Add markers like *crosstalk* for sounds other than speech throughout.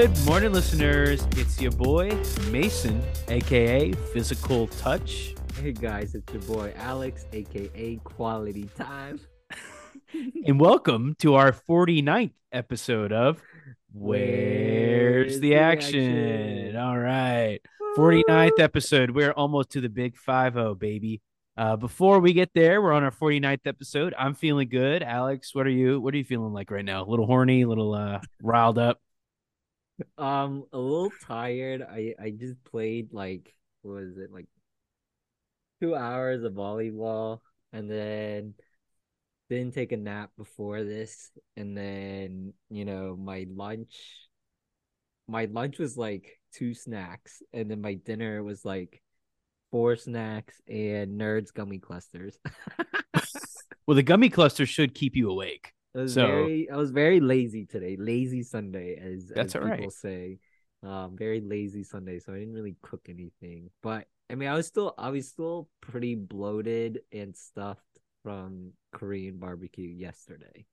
Good morning, listeners. It's your boy, Mason, aka Physical Touch. Hey guys, it's your boy Alex, aka Quality Time. *laughs* and welcome to our 49th episode of Where's, the, action? All right. 49th episode. We're almost to the big 5 0, baby. Uh, before we get there, we're on our 49th episode. I'm feeling good. Alex, what are you what are you feeling like right now? A little horny, a little uh riled up? Um, a little tired. I I just played like what was it like two hours of volleyball, and then didn't take a nap before this, and then you know my lunch. My lunch was like two snacks, and then my dinner was like four snacks and nerds gummy clusters. *laughs* well, the gummy cluster should keep you awake. I was So- very I was very lazy today. Lazy Sunday, as That's as people right. say. Um, very lazy Sunday, so I didn't really cook anything. But I mean, I was still I was still pretty bloated and stuffed from Korean barbecue yesterday.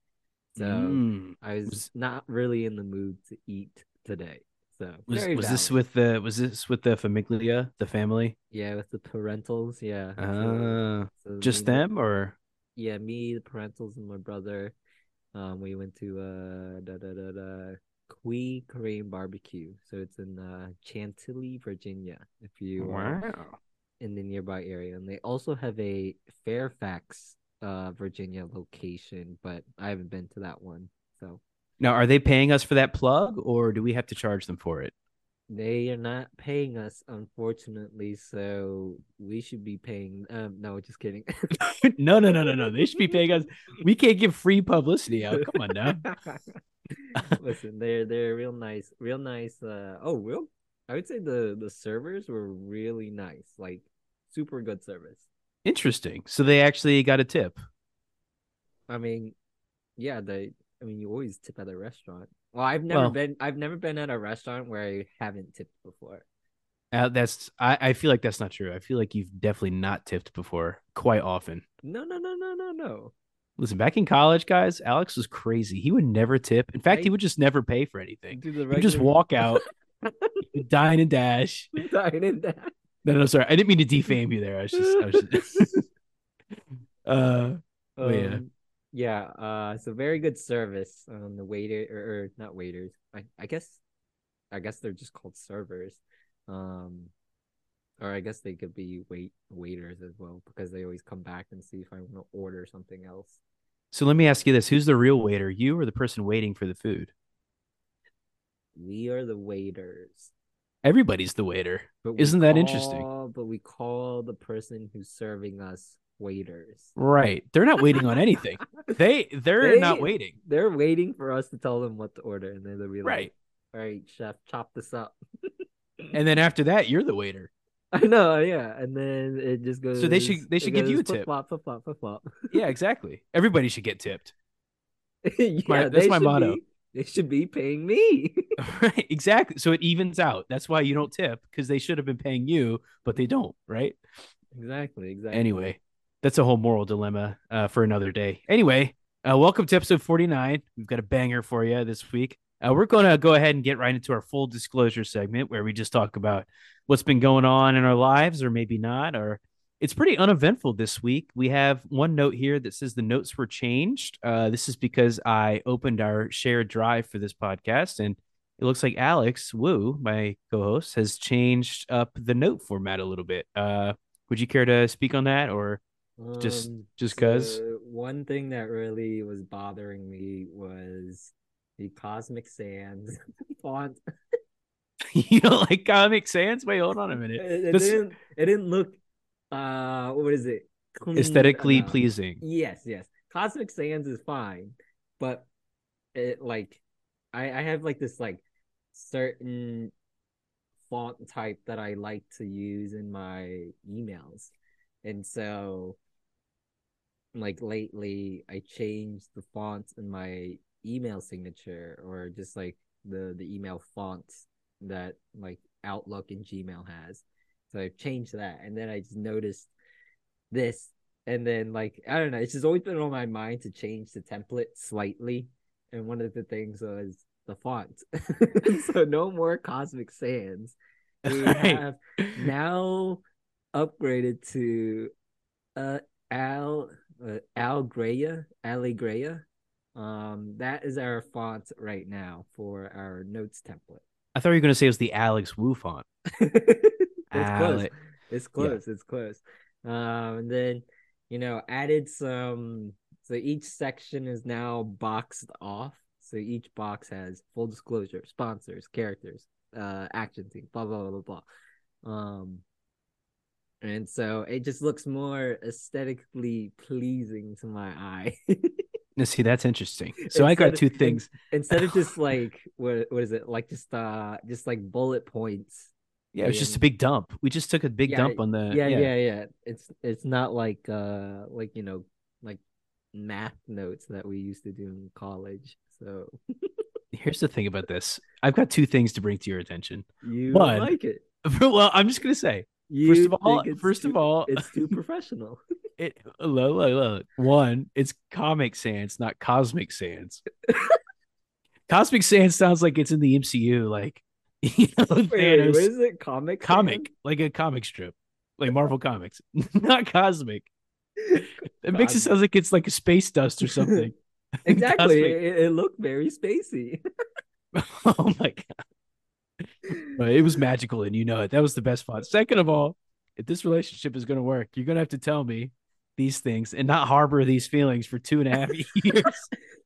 So Mm. I was, Was- not really in the mood to eat today. So Was was this with the was this with the famiglia, the family? yeah with the parentals? Yeah. Uh so just them or yeah, me, the parentals, and my brother. Um, we went to uh da da da da Kui Korean barbecue. So it's in uh Chantilly, Virginia. If you are in the nearby area, and they also have a Fairfax, uh, Virginia location, but I haven't been to that one. So Now, are they paying us for that plug or do we have to charge them for it? They are not paying us, unfortunately. So we should be paying. Um, no, just kidding. *laughs* no, no, no, no, no. They should be paying us. We can't give free publicity out. Come on now. *laughs* Listen, they're they're real nice, real nice. Uh oh, real. I would say the the servers were really nice, like super good service. Interesting. So they actually got a tip. I mean, yeah, they. I mean, you always tip at a restaurant. Well, I've never Well- been. I've never been at a restaurant where I haven't tipped before. Uh, that's I, I feel like that's not true. I feel like you've definitely not tipped before quite often. No, no, no, no, no, no. Listen, back in college, guys, Alex was crazy. He would never tip. In fact, he would just never pay for anything. Do the He would just walk out, *laughs* dine and dash. *laughs* Dine and dash. No, no, sorry. I didn't mean to defame you there. I was just, I was *laughs* just... uh, Oh, yeah. Yeah. Uh, it's a very good service. Um, the waiter or, or not waiters. I, I guess, I guess they're just called servers. Um, or I guess they could be wait waiters as well because they always come back and see if I want to order something else. so let me ask you this: Who's the real waiter? You or the person waiting for the food? We are the waiters. Everybody's the waiter. But Isn't that interesting? But we call the person who's serving us waiters. Right. They're not waiting on anything. *laughs* They they're They- not waiting. They're waiting for us to tell them what to order, and then they'll be Right. like, "All right, chef, chop this up." *laughs* And then after that, you're the waiter. I know, yeah, and then it just goes. So they should- they should give you a tip. Flop, flip flop, flip flop. *laughs* Yeah, exactly. Everybody should get tipped. yeah, my- that's my motto. be- they should be paying me. Right. Exactly. So it evens out. That's why you don't tip because they should have been paying you, but they don't. Right. exactly, exactly. Anyway, that's a whole moral dilemma uh, for another day. Anyway, uh, welcome to episode 49. We've got a banger for you this week. Uh, we're going to go ahead and get right into our full disclosure segment where we just talk about what's been going on in our lives or maybe not. Or it's pretty uneventful this week. We have one note here that says the notes were changed. Uh, this is because I opened our shared drive for this podcast and it looks like Alex Wu, my co-host, has changed up the note format a little bit. Uh, would you care to speak on that or Um, just 'cause? so one thing that really was bothering me was the Cosmic Sans *laughs* font. *laughs* you don't like Comic Sans? Wait, hold on a minute. It, it This- didn't. It didn't look. Uh, what is it? Clean Aesthetically enough. pleasing. Yes, yes. Cosmic Sans is fine, but it like I I have like this like certain font type that I like to use in my emails. And so like lately I changed the fonts in my email signature or just like the the email fonts that like Outlook and Gmail has. So I've changed that and then I just noticed this and then like I don't know, it's just always been on my mind to change the template slightly. And one of the things was the font. *laughs* so no more Cosmic Sans. *laughs* We Right. have now upgraded to uh Al uh, Al Greya, Alegreya. Um, that is our font right now for our notes template. I thought you were going to say it was the Alex Wu font. *laughs* it's close. Ale- It's close. It's close. Um, and then you know, added some. So each section is now boxed off. So each box has full disclosure, sponsors, characters, uh, action team, blah blah blah blah blah. Um, and so it just looks more aesthetically pleasing to my eye. Now, see, that's interesting. *laughs* So I got Instead of- two things. Instead of just *laughs* like what what is it like just uh just like bullet points Yeah, it was just a big dump. We just took a big Yeah, dump on the. yeah, yeah, yeah. It's it's not like uh like you know like math notes that we used to do in college. So *laughs* Here's the thing about this. I've got two things to bring to your attention. you One, like it. well, I'm just gonna say, You first of all, first of too- all, it's too *laughs* professional. it look, look, look. One, it's Comic Sans, not Cosmic Sans. *laughs* Cosmic Sans sounds like it's in the MCU, like *laughs* you know, Wait, Thanos what is it? Comic comic, like a comic strip, like Marvel Comics, not cosmic. It makes it sound like it's like a space dust or something. exactly. It, it looked very spacey. oh my god. But it was magical and you know it. That was the best font. Second of all, if this relationship is gonna work, you're gonna have to tell me these things and not harbor these feelings for two and a half *laughs* years.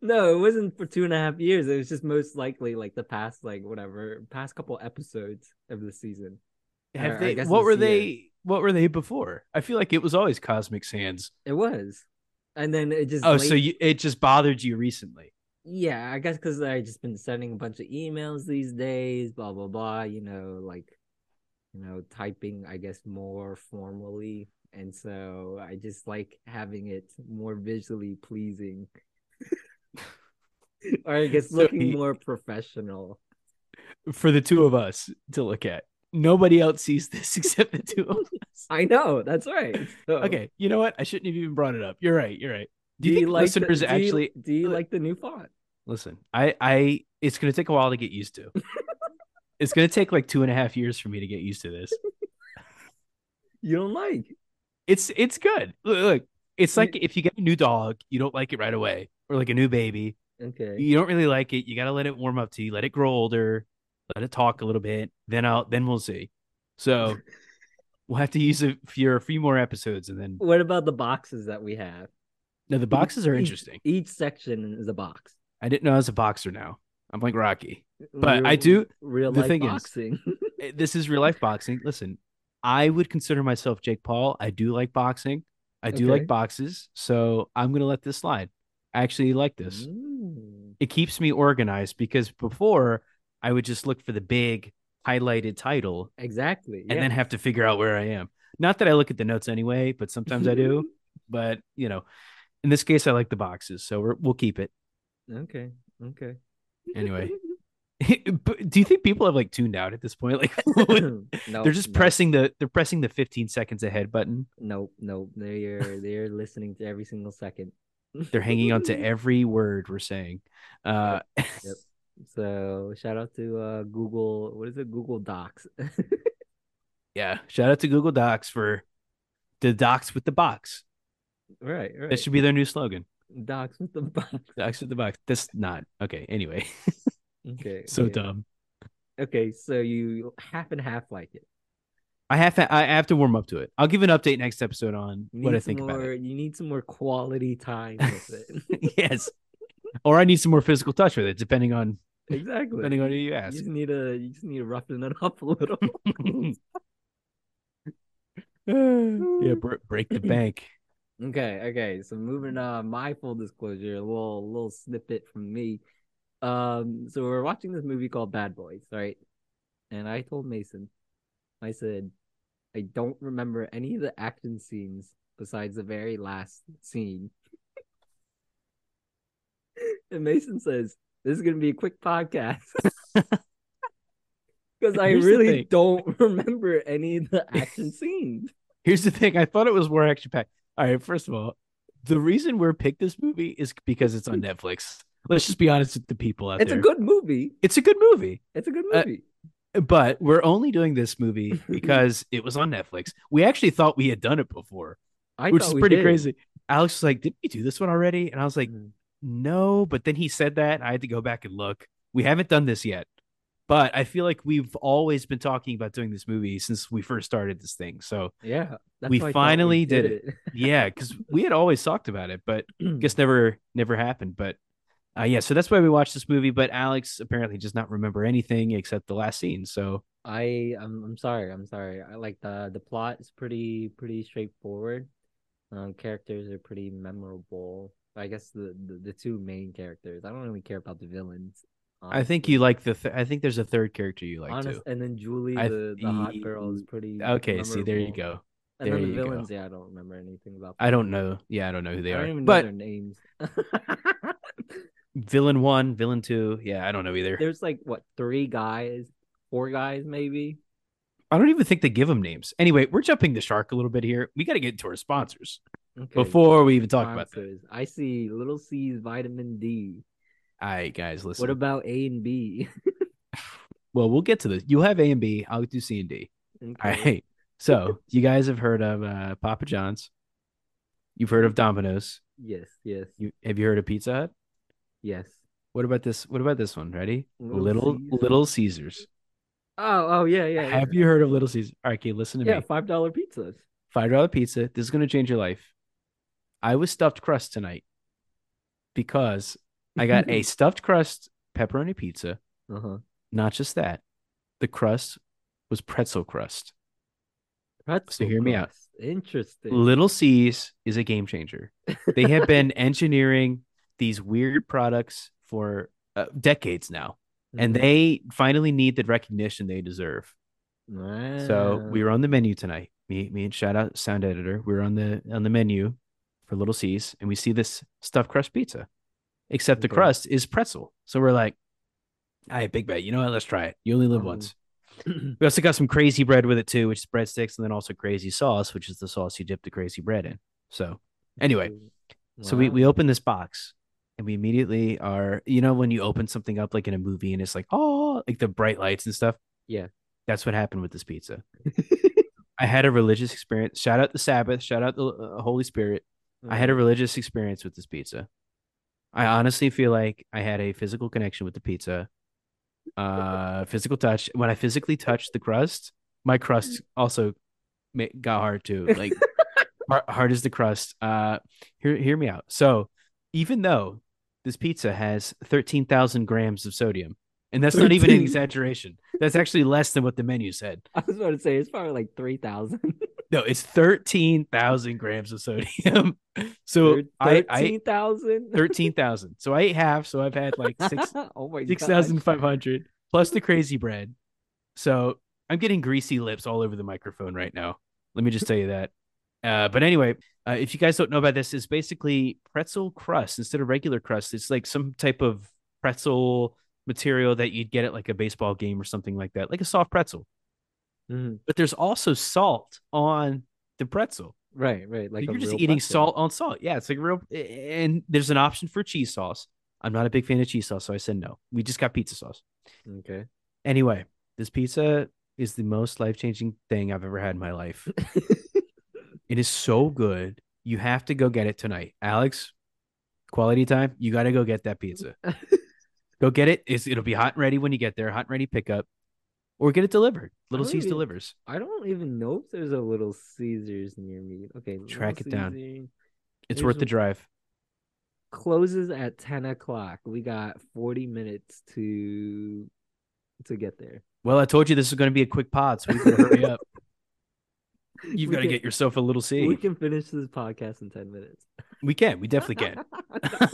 No, it wasn't for two and a half years. It was just most likely like the past, like whatever, past couple episodes of the season. Have I they what were they what were they before? I feel like it was always Cosmic Sans. It was, and then it just. Oh, late- so you, it just bothered you recently. Yeah, I guess because I just been sending a bunch of emails these days, blah blah blah. You know, like, you know, typing. I guess more formally, and so I just like having it more visually pleasing, *laughs* or I guess So looking he- more professional. For the two of us to look at. Nobody else sees this *laughs* except the two of us. *laughs* I know that's right. So, Okay, you know what? I shouldn't have even brought it up. You're right. You're right. Do Do you like the- listeners do you- actually do you like the new font? listen? I, I, it's gonna take a while to get used to. *laughs* it's gonna take like two and a half years for me to get used to this. *laughs* You don't like? It's, it's good. Look, look, it's like if you get a new dog, you don't like it right away, or like a new baby, Okay. you don't really like it. You gotta let it warm up to you, let it grow older, let it talk a little bit. Then I'll, then we'll see. So *laughs* we'll have to use it for a few more episodes, and then What about the boxes that we have? No, the boxes are interesting. Each section is a box. I didn't know I was a boxer now. I'm like Rocky. But I do- real the life thing boxing. *laughs* Eh, This is real life boxing. Listen, I would consider myself Jake Paul. I do like boxing. I do Okay. like boxes. So I'm gonna let this slide. I actually like this. Mm. It keeps me organized because before I would just look for the big highlighted title Exactly. and then have to figure out where I am. Not that I look at the notes anyway, but sometimes I do. *laughs* But you know, in this case, I like the boxes, so we're, we'll keep it okay. Okay. anyway. *laughs* *laughs* Do you think people have like tuned out at this point? Like *laughs* no, they're just no, pressing the they're pressing the 15 seconds ahead button. Nope. Nope. They're they're listening to every single second. They're hanging on to every word we're saying. Uh, Yep. So shout out to uh Google. What is it? Google Docs. yeah. Shout out to Google Docs for the docs with the box. Right. Right. That should be their new slogan. Docs with the box. *laughs* Docs with the box. That's not okay. Anyway, *laughs* Okay. so okay. dumb. Okay. So you half and half like it. I have to. I have to warm up to it. I'll give an update next episode on what I think about it. You need some more quality time *laughs* with it. yes, or I need some more physical touch with it, depending on exactly. depending on who you ask. You just need to you just need to roughen it up a little. yeah, br- break the bank. Okay, okay. So moving on, my full disclosure, a little little snippet from me. Um, so we're watching this movie called Bad Boys, right? And I told Mason, I said, I don't remember any of the action scenes besides the very last scene. *laughs* and Mason says, This is gonna be a quick podcast. *laughs* Because *laughs* I really don't remember any of the action scenes. Here's the thing. I thought it was more action packed. All right, first of all, the reason we're picked this movie is because it's on Netflix. Let's just be honest with the people out It's there. It's a good movie. it's a good movie. It's a good Uh, movie. But we're only doing this movie *laughs* because it was on Netflix. We actually thought we had done it before, I which is pretty did. crazy. Alex was like, Did we do this one already? And I was like, Mm. No, but then he said that. I had to go back and look. We haven't done this yet. But I feel like we've always been talking about doing this movie since we first started this thing. So Yeah, We why I thought finally did it. *laughs* yeah, because we had always talked about it, but *clears throat* guess never never happened. But uh, yeah, so that's why we watched this movie. But Alex apparently does not remember anything except the last scene. So I I'm I'm sorry. I'm sorry. I like the the plot is pretty pretty straightforward. Um, characters are pretty memorable. I guess the, the the two main characters. I don't really care about the villains. I think you like the. Th- I think there's a third character you like Honest, too. and then Julie, I the, the hot girl, is pretty. Okay, see there you go. And There then the you go. villains, yeah, I don't remember anything about. I don't know. Yeah, I don't know who they are. I don't are. even know But their names. *laughs* villain one, villain two. Yeah, I don't know either. There's like what three guys, four guys maybe. I don't even think they give them names. Anyway, we're jumping the shark a little bit here. We got to get into our sponsors Okay. before we even talk about that. sponsors. I see Little C's vitamin D. All right, guys, listen. What about A and B? *sighs* well, we'll get to this. You have A and B. I'll do C and D. All Okay. right. So you guys have heard of uh, Papa John's. You've heard of Domino's. Yes, yes, You have you heard of Pizza Hut? yes. What about this? What about this one? Ready? Little Little Caesars. Little Caesars. Oh, oh yeah, yeah. yeah. Have you heard of Little Caesars? All right, okay, listen to Yeah, me. five dollar pizzas. Five dollar pizza. This is gonna change your life. I was stuffed crust tonight because I got a stuffed crust pepperoni pizza. Uh huh. Not just that, the crust was pretzel crust. Pretzel hear me out. Interesting. Little C's is a game changer. They have been *laughs* engineering these weird products for uh, decades now, and Mhm. they finally need the recognition they deserve. So we were on the menu tonight. Me, me, and shout out sound editor. We were on the on the menu for Little C's, and we see this stuffed crust pizza, except the crust is pretzel. So we're like, "All right, big bet. You know what? Let's try it. You only live Um, once." *clears throat* We also got some crazy bread with it too, which is breadsticks, and then also crazy sauce, which is the sauce you dip the crazy bread in. So anyway, so we we open this box and we immediately are, you know, when you open something up like in a movie and it's like, oh, like the bright lights and stuff. Yeah. That's what happened with this pizza. *laughs* I had a religious experience. Shout out the Sabbath. Shout out the uh, Holy Spirit. I had a Mhm. religious experience with this pizza. I honestly feel like I had a physical connection with the pizza. Uh, physical touch. When I physically touched the crust, my crust also got hard too. *laughs* Like hard, hard as the crust. Uh, hear hear me out. So even though this pizza has thirteen thousand grams of sodium, and that's not even an 13? exaggeration. That's actually less than what the menu said. *laughs* I was about to say it's probably like three thousand. *laughs* No, it's thirteen thousand grams of sodium. *laughs* So I, I thirteen thousand. thirteen thousand. So I ate half. So I've had like six oh my six gosh. thousand five hundred plus the crazy bread. So I'm getting greasy lips all over the microphone right now. Let me just tell you that. Uh, but anyway, uh, if you guys don't know about this, it's basically pretzel crust instead of regular crust. It's like some type of pretzel material that you'd get at like a baseball game or something like that, like a soft pretzel. Mhm. But there's also salt on the pretzel. Right, right. Like So you're just eating pretzel. salt on salt. Yeah, it's like real. And there's an option for cheese sauce. I'm not a big fan of cheese sauce, so I said no. We just got pizza sauce. Okay. Anyway, this pizza is the most life changing thing I've ever had in my life. *laughs* it is so good. You have to go get it tonight, Alex. Quality time. You got to go get that pizza. *laughs* go get it. It's, it'll be hot and ready when you get there. Hot and ready pickup, or get it delivered. Little C's even- delivers. I don't even know if there's a Little Caesars near me. Okay, Track it down. Caesar It's There's worth the drive. Closes at ten o'clock. We got forty minutes to to get there. Well, I told you this is going to be a quick pod, so we better hurry up. *laughs* You've We got to get yourself a little C. We can finish this podcast in ten minutes. We can. We definitely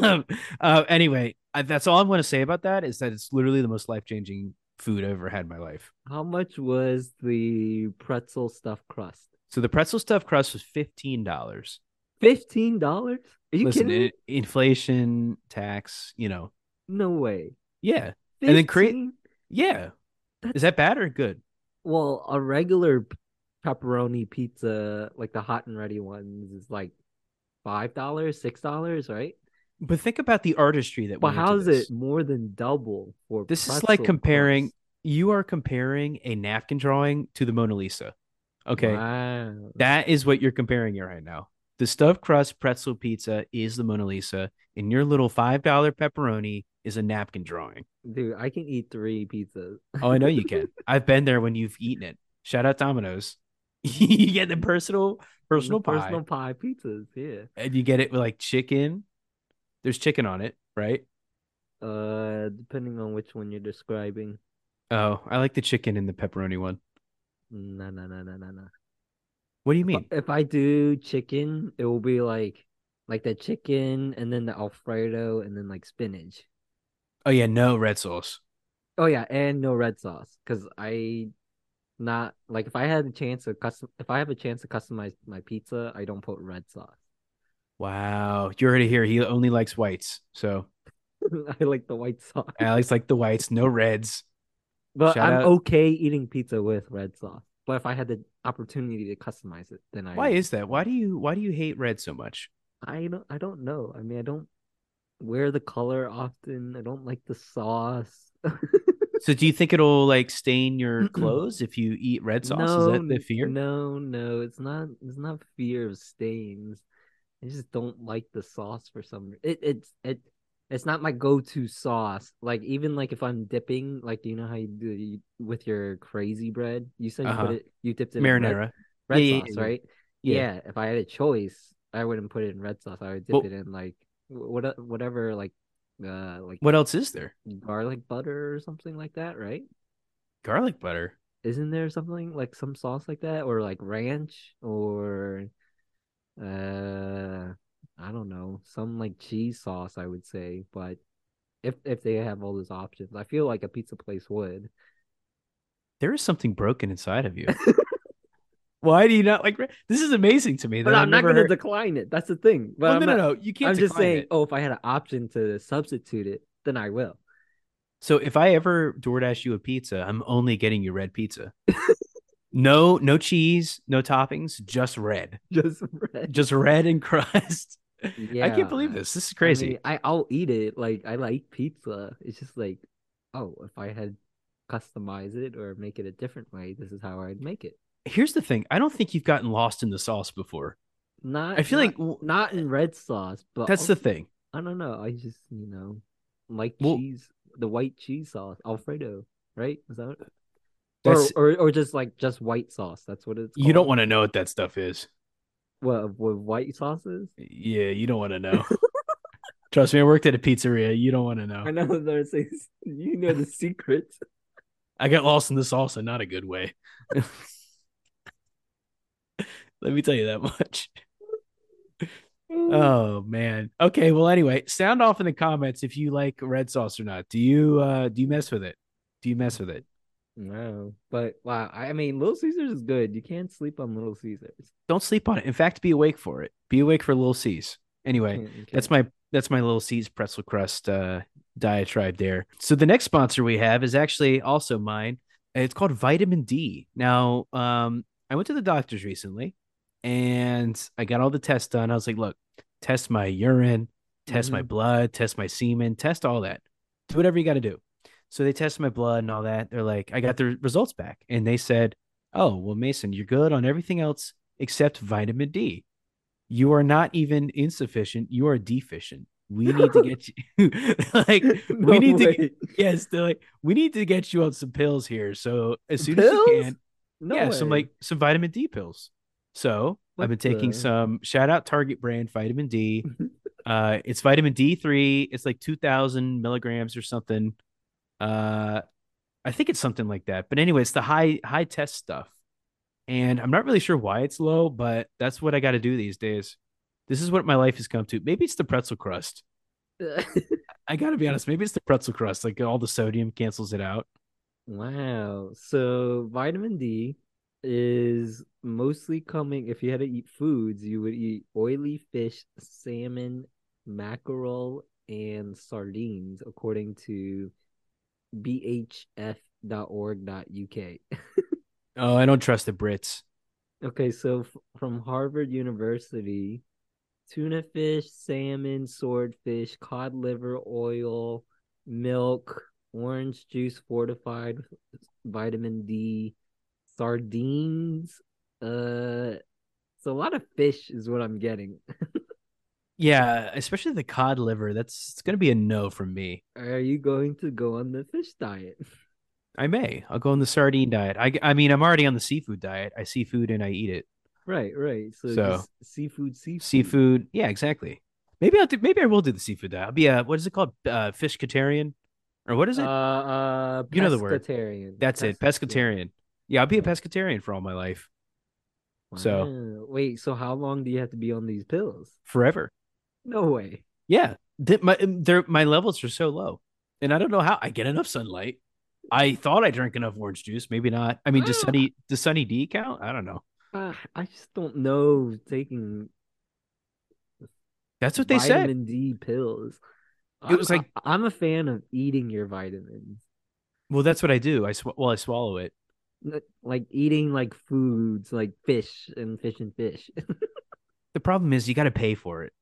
can. *laughs* *laughs* uh, anyway, I, that's all I'm going to say about that is that it's literally the most life changing food I've ever had in my life. How much was the pretzel stuffed crust? So the pretzel stuffed crust was fifteen dollars. Fifteen dollars? Are you Listen, kidding? me? i- inflation, tax, you know, No way. yeah, And then create- 15? yeah. Is that bad or good? Well, a regular pepperoni pizza, like the hot and ready ones, is like five dollars, six dollars, right? But think about the artistry that. But how is it more than double for This is like comparing. You are comparing a napkin drawing to the Mona Lisa. Okay, Wow. that is what you're comparing it right now. The stuffed crust pretzel pizza is the Mona Lisa, and your little five dollar pepperoni is a napkin drawing. Dude, I can eat three pizzas. Oh, I know you can. *laughs* I've been there when you've eaten it. Shout out Domino's. *laughs* you get the personal personal pie, personal pie pizzas, yeah. and you get it with like chicken. There's chicken on it, right? Uh depending on which one you're describing. Oh, I like the chicken in the pepperoni one. No, no, no, no, no, no. What do you mean? If I do chicken, it will be like like the chicken and then the Alfredo and then like spinach. Oh yeah, no red sauce. Oh yeah, and no red sauce because I not like if I had a chance to custom if I have a chance to customize my pizza, I don't put red sauce. Wow, you heard it here. He only likes whites, so *laughs* I like the white sauce. Alex like the whites, no reds. But Shout I'm out- okay eating pizza with red sauce. But if I had the opportunity to customize it, then I Why is that? Why do you why do you hate red so much? I don't I don't know. I mean, I don't wear the color often. I don't like the sauce. *laughs* So do you think it'll like stain your *clears throat* clothes if you eat red sauce? no, Is that the fear? No, no, it's not. It's not fear of stains. I just don't like the sauce for some. It it's it. It's not my go-to sauce. Like even like if I'm dipping, like do you know how you do you, with your crazy bread. You said you Uh-huh. put it, you dipped it in red, Marinara. red Yeah, sauce, yeah. right? Yeah. Yeah. If I had a choice, I wouldn't put it in red sauce. I would dip Well- it in like what whatever like uh like What else is there? garlic butter or something like that, right? Garlic butter. Isn't there something like some sauce like that or like ranch or uh I don't know, some like cheese sauce I would say, but if if they have all those options, I feel like a pizza place would. There is something broken inside of you. *laughs* Why do you not like? This is amazing to me. But I'm not gonna heard- decline it. That's the thing. But Well, I'm no, no, no. You can't. I'm just saying, it. oh, if I had an option to substitute it, then I will. So if I ever DoorDash you a pizza, I'm only getting you red pizza. *laughs* no, no cheese, no toppings, just red, Just red. just red and crust. I can't believe this. This is I crazy. mean, I I'll eat it. Like I like pizza. It's just like, oh, if I had customize it or make it a different way, this is how I'd make it. Here's the thing. I don't think you've gotten lost in the sauce before. Not I feel not, like not in red sauce, but That's the thing. I don't know. I just you know like Well- cheese, the white cheese sauce, Alfredo, right? Is that what- or, or or just like just white sauce? That's what it's. you don't want to know what that stuff is. what with white sauces? Yeah, you don't want to know. Trust me, I worked at a pizzeria. You don't want to know. I know *laughs* saying you know the secrets. I got lost in the salsa, not a good way. *laughs* Let me tell you that much. *laughs* Oh man. Okay, well anyway, sound off in the comments if you like red sauce or not. Do you uh do you mess with it? Do you mess with it? No, but wow, I mean, Little Caesars is good. You can't sleep on Little Caesars. Don't sleep on it. In fact, be awake for it. Be awake for Little C's. Anyway, *laughs* Can't- that's my that's my Little C's pretzel crust uh diatribe there. So the next sponsor we have is actually also mine. It's called Vitamin D. Now, um, I went to the doctor's recently and I got all the tests done. I was like, look, test my urine, test my Mhm. blood, test my semen, test all that. Do whatever you got to do. So they tested my blood and all that. They're like, I got the results back. And they said, Oh, well, Mason, you're good on everything else except vitamin D. You are not even insufficient. You are deficient. We need to *laughs* get you *laughs* like No we need to get, yes, they're like, we need to get you on some pills here. So as soon as you can, No yeah, some like some vitamin D pills. So I've been taking the- some shout out Target brand vitamin D. *laughs* uh, it's vitamin D three. It's like two thousand milligrams or something. Uh, I think it's something like that. But anyway, it's the high high test stuff, and I'm not really sure why it's low, but that's what I got to do these days. This is what my life has come to. Maybe it's the pretzel crust. *laughs* I got to be honest. Maybe it's the pretzel crust. Like all the sodium cancels it out. Wow. So vitamin D is mostly coming if you had to eat foods, you would eat oily fish, salmon, mackerel, and sardines, according to bhf.org.uk. Oh, I don't trust the Brits. *laughs* Okay, so f- from Harvard University tuna fish, salmon, swordfish, cod liver oil, milk, orange juice fortified with vitamin D, sardines. Uh, it's a lot of fish, is what I'm getting. *laughs* Yeah, especially the cod liver. That's it's gonna be a no from me. Are you going to go on the fish diet? *laughs* I may. I'll go on the sardine diet. I I mean, I'm already on the seafood diet. I see food and I eat it. Right, right. So, So- seafood, seafood, Seafood. Yeah, exactly. Maybe I'll do. Maybe I will do the seafood diet. I'll be a what is it called? Uh, fishcatarian, or what is Uh, it? uh, You know the word. pescatarian. That's it. Pesca- Pescatarian. Yeah, I'll be a pescatarian for all my life, So- wait, so how long do you have to be on these pills? forever. No way. Yeah, Th- my they're, my levels are so low, and I don't know how I get enough sunlight. I thought I drank enough orange juice. Maybe not. I mean, does Ah. Sunny does Sunny D count? I don't know. Uh, I just don't know taking That's what they said. vitamin D pills. It was I'm- like- I, am a fan of eating your vitamins, Well, that's what I do. I sw- well, I swallow it. Like eating like foods, like fish and fish and fish. *laughs* The problem is you got to pay for it.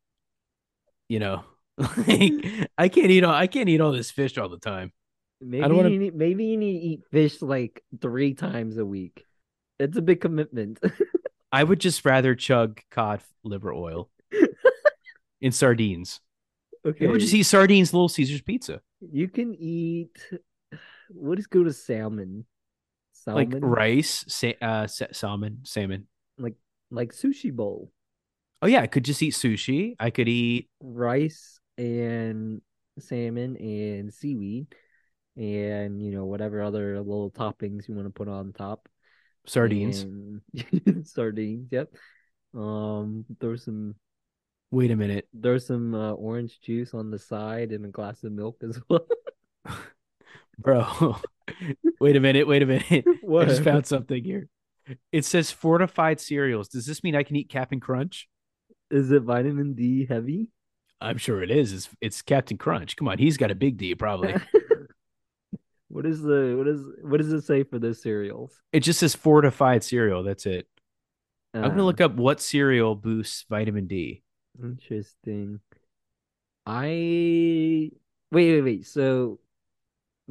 You know, *laughs* *laughs* like I can't eat all I can't eat all this fish all the time. maybe wanna- you need, maybe you need to eat fish like three times a week. It's a big commitment. *laughs* I would just rather chug cod liver oil in sardines. okay, I would just eat sardines, Little Caesars pizza, You can eat. What is good with salmon? Salmon, like rice, sa- uh, sa- salmon, salmon. like sushi bowl, Oh yeah, I could just eat sushi. I could eat rice and salmon and seaweed, and you know whatever other little toppings you want to put on top. sardines. and- *laughs* sardines. Yep. Um, there's some Wait a minute, there's some uh, orange juice on the side and a glass of milk as well. *laughs* bro. wait a minute. Wait a minute. *laughs* What? I just found something here. It says fortified cereals. Does this mean I can eat Cap'n Crunch? Is it vitamin D heavy? I'm sure it is. It's, it's Captain Crunch. Come on, he's got a big D probably. *laughs* what is the what is what does it say for those cereals? it just says fortified cereal. That's it. I'm gonna Uh, look up what cereal boosts vitamin D. Interesting. I wait, wait, wait. So,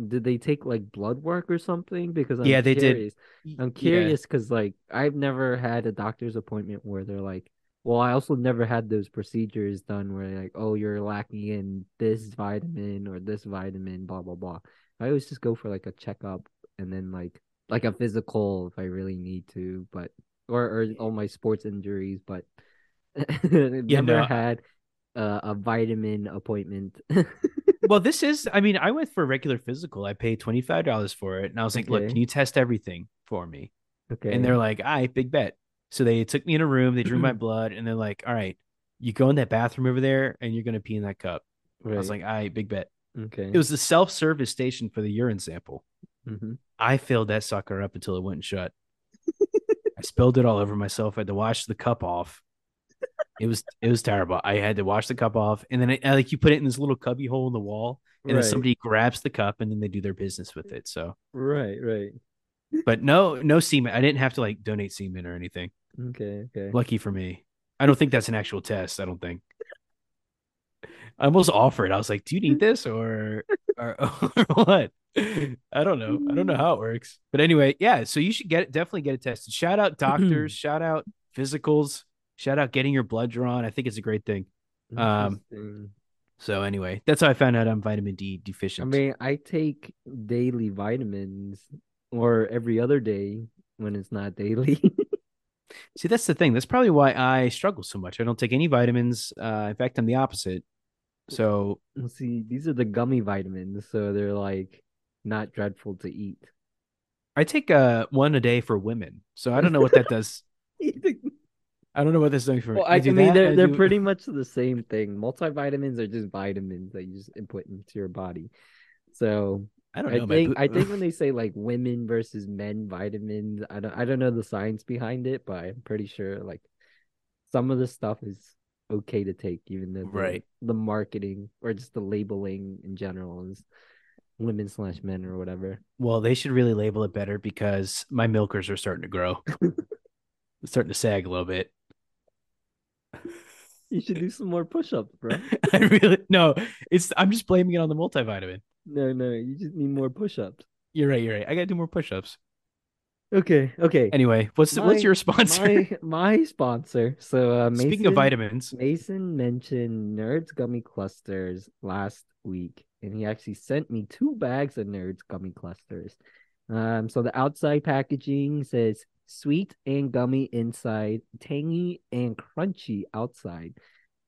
did they take like blood work or something? Because I'm Yeah, they did. I'm curious because like I've never had a doctor's appointment where they're like, well, I also never had those procedures done where like, oh, you're lacking in this vitamin or this vitamin, blah blah blah. I always just go for like a checkup and then like like a physical if I really need to, but or or all my sports injuries, but *laughs* Yeah, never no, had uh, a vitamin appointment. Well, *laughs* this is. I mean, I went for a regular physical. I paid twenty five dollars for it, and I was like, "Look, can you test everything for me?" okay. And they're like, "All right, big bet." So they took me in a room. They drew my *clears throat* blood, and they're like, "All right, you go in that bathroom over there, and you're gonna pee in that cup." I was Right. like, "All right, big bet." okay. It was the self service station for the urine sample. hmm I filled that sucker up until it wouldn't shut. I spilled it all over myself. I had to wash the cup off. It was it was terrible. I had to wash the cup off, and then I, I- like you put it in this little cubby hole in the wall, and Right. then somebody grabs the cup, and then they do their business with it. So, Right, right. But no, no semen. I didn't have to like donate semen or anything. Okay, okay. Lucky for me. I don't think that's an actual test. I don't think. I almost offered. I was like, "Do you need this or or, *laughs* or what?" I don't know. I don't know how it works. But anyway, yeah. So you should get it. Definitely get it tested. Shout out doctors. *clears throat* shout out physicals. Shout out getting your blood drawn. I think it's a great thing. um, So anyway, that's how I found out I'm vitamin D deficient. I mean, I take daily vitamins or every other day when it's not daily. *laughs* See, that's the thing. That's probably why I struggle so much. I don't take any vitamins. Uh, in fact, I'm the opposite. So Well, See, these are the gummy vitamins, so they're like not dreadful to eat. I take uh one a day for women. So I don't know what that does. *laughs* I don't know what that's doing for me. Well, I, I do mean, that, they're I they're do- pretty much the same thing. Multivitamins are just vitamins that you just input into your body. So I don't know. my think I think *laughs* when they say like women versus men vitamins, I don't I don't know the science behind it, but I'm pretty sure like some of the stuff is okay to take, even though the, Right. the marketing or just the labeling in general is women slash men or whatever. Well, they should really label it better because my milkers are starting to grow. *laughs* Starting to sag a little bit. You should do some more push-ups, bro. *laughs* I really no. It's I'm just blaming it on the multivitamin. No, no, you just need more push-ups. You're right. You're right. I gotta do more push-ups. Okay, okay. Anyway, what's My- what's your sponsor? My my sponsor. So uh, Mason, *laughs* Speaking of vitamins, Mason mentioned Nerds gummy clusters last week, and he actually sent me two bags of Nerds gummy clusters. Um, so the outside packaging says sweet and gummy inside, tangy and crunchy outside,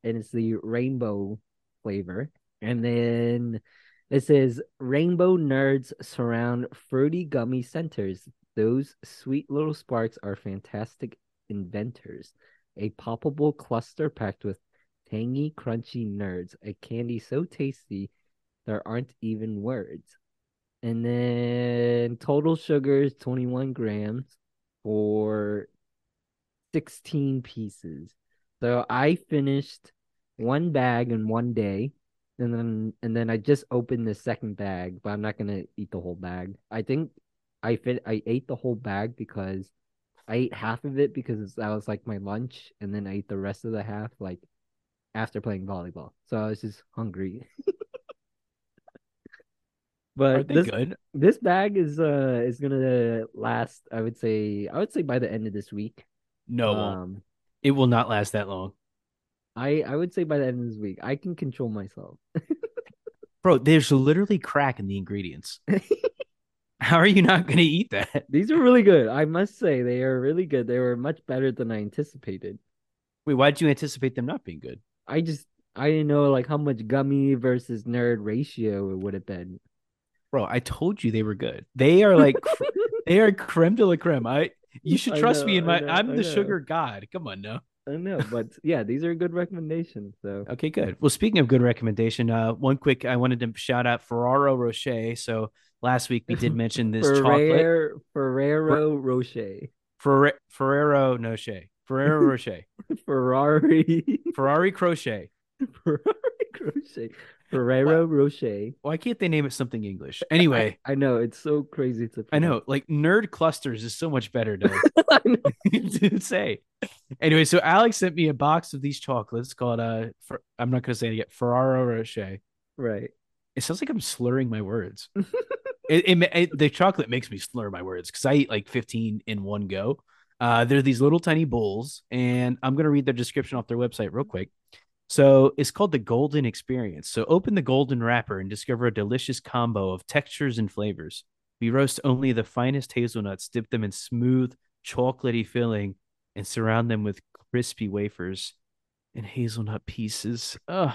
and it's the rainbow flavor. And then it is rainbow nerds surround fruity gummy centers. Those sweet little sparks are fantastic inventors. A poppable cluster packed with tangy, crunchy nerds. A candy so tasty there aren't even words. And then total sugar is 21 grams for 16 pieces. So I finished one bag in one day. And then and then I just opened the second bag, but I'm not gonna eat the whole bag. I think I fit I ate the whole bag because I ate half of it because that was like my lunch, and then I ate the rest of the half like after playing volleyball. So I was just hungry. *laughs* but this good? this bag is uh is gonna last. I would say I would say by the end of this week. No. Um, it will not last that long, I I would say by the end of this week. I can control myself. *laughs* bro. There's literally crack in the ingredients. How are you not gonna eat that? *laughs* These are really good. I must say they are really good. They were much better than I anticipated. Wait, why did you anticipate them not being good? I just I didn't know like how much gummy versus nerd ratio it would have been. Bro, I told you they were good. They are like *laughs* they are creme de la creme. I you should trust me know, in I my know, I'm the sugar god. Come on now. I know, but *laughs* yeah, these are good recommendations. So Okay, good. Well, speaking of good recommendation, uh, one quick I wanted to shout out Ferrero Rocher. So last week we did mention this *laughs* chocolate Ferrer, Ferrero Rocher, Ferre- Ferrero Rocher. Ferrero *laughs* Rocher. Ferrari, Ferrari Crochet. Ferrari Rocher, Ferrero Rocher. Why can't they name it something English? Anyway, *laughs* I know it's so crazy to. I know like nerd clusters is so much better *laughs* to, I know. *laughs* to say. Anyway, so Alex sent me a box of these chocolates called uh Fer- I'm not gonna say it yet, Ferraro Rocher. Right. It sounds like I'm slurring my words. it, it, it- the chocolate makes me slur my words because I eat like 15 in one go. Uh, they're these little tiny bowls, and I'm gonna read their description off their website real quick. So it's called the Golden Experience. So open the golden wrapper and discover a delicious combo of textures and flavors. We roast only the finest hazelnuts, dip them in smooth, chocolatey filling, and surround them with crispy wafers and hazelnut pieces. Ugh.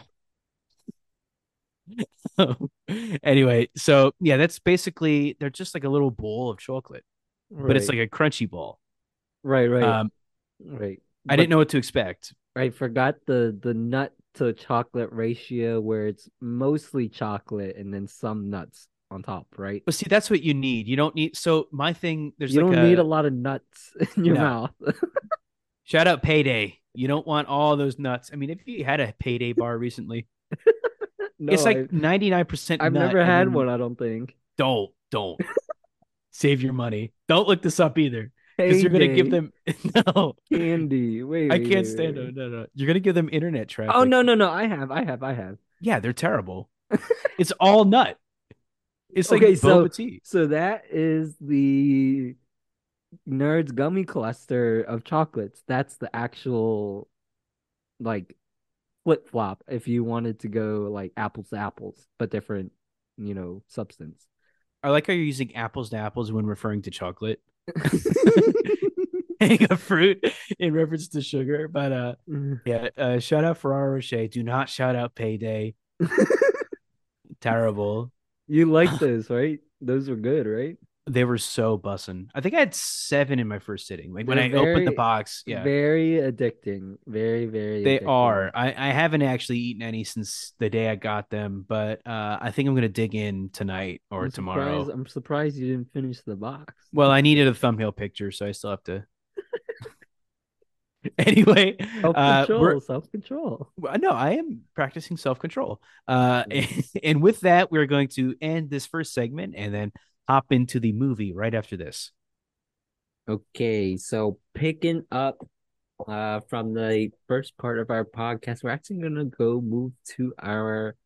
*laughs* anyway, so yeah, that's basically they're just like a little bowl of chocolate, but it's like a crunchy ball. right, right, Um, right. I didn't know what to expect. I forgot the the nut to chocolate ratio where it's mostly chocolate and then some nuts on top, right? But see, that's what you need. You don't need. So my thing, there's you like don't a, need a lot of nuts *laughs* in your No. mouth. *laughs* shout out payday. You don't want all those nuts. I mean, if you had a payday bar recently, *laughs* no, it's like 99% I've nut never had one. I don't think. Don't, don't save your money. Don't look this up either because you're gonna give them *laughs* no. candy. Wait, I wait, can't wait, stand it. No, no, you're gonna give them internet traffic. Oh no, no, no! I have, I have, I have. yeah, they're terrible. *laughs* it's all nut. It's like Okay, so- tea. So that is the Nerds gummy cluster of chocolates. That's the actual like flip flop if you wanted to go like apples to apples, but different, you know, substance. I like how you're using apples to apples when referring to chocolate. *laughs* a fruit in reference to sugar. But uh yeah, uh shout out Ferrero Rocher. Do not shout out payday. *laughs* Terrible. you like *sighs* those, right? Those were good, right? They were so bussing. I think I had seven in my first sitting. Like when I They're opened the box, yeah. Very addicting. Very, very They addicting. are. I, I haven't actually eaten any since the day I got them, but uh, I think I'm gonna dig in tonight or I'm tomorrow. Surprised, I'm surprised you didn't finish the box. Well, I needed a thumbnail picture, so I still have to. *laughs* anyway, Self uh, control, we're, self control. no, I am practicing self control. Uh, *laughs* and, with that, we're going to end this first segment and then hop into the movie right after this. Okay, so picking up uh, from the first part of our podcast, we're actually gonna go move to our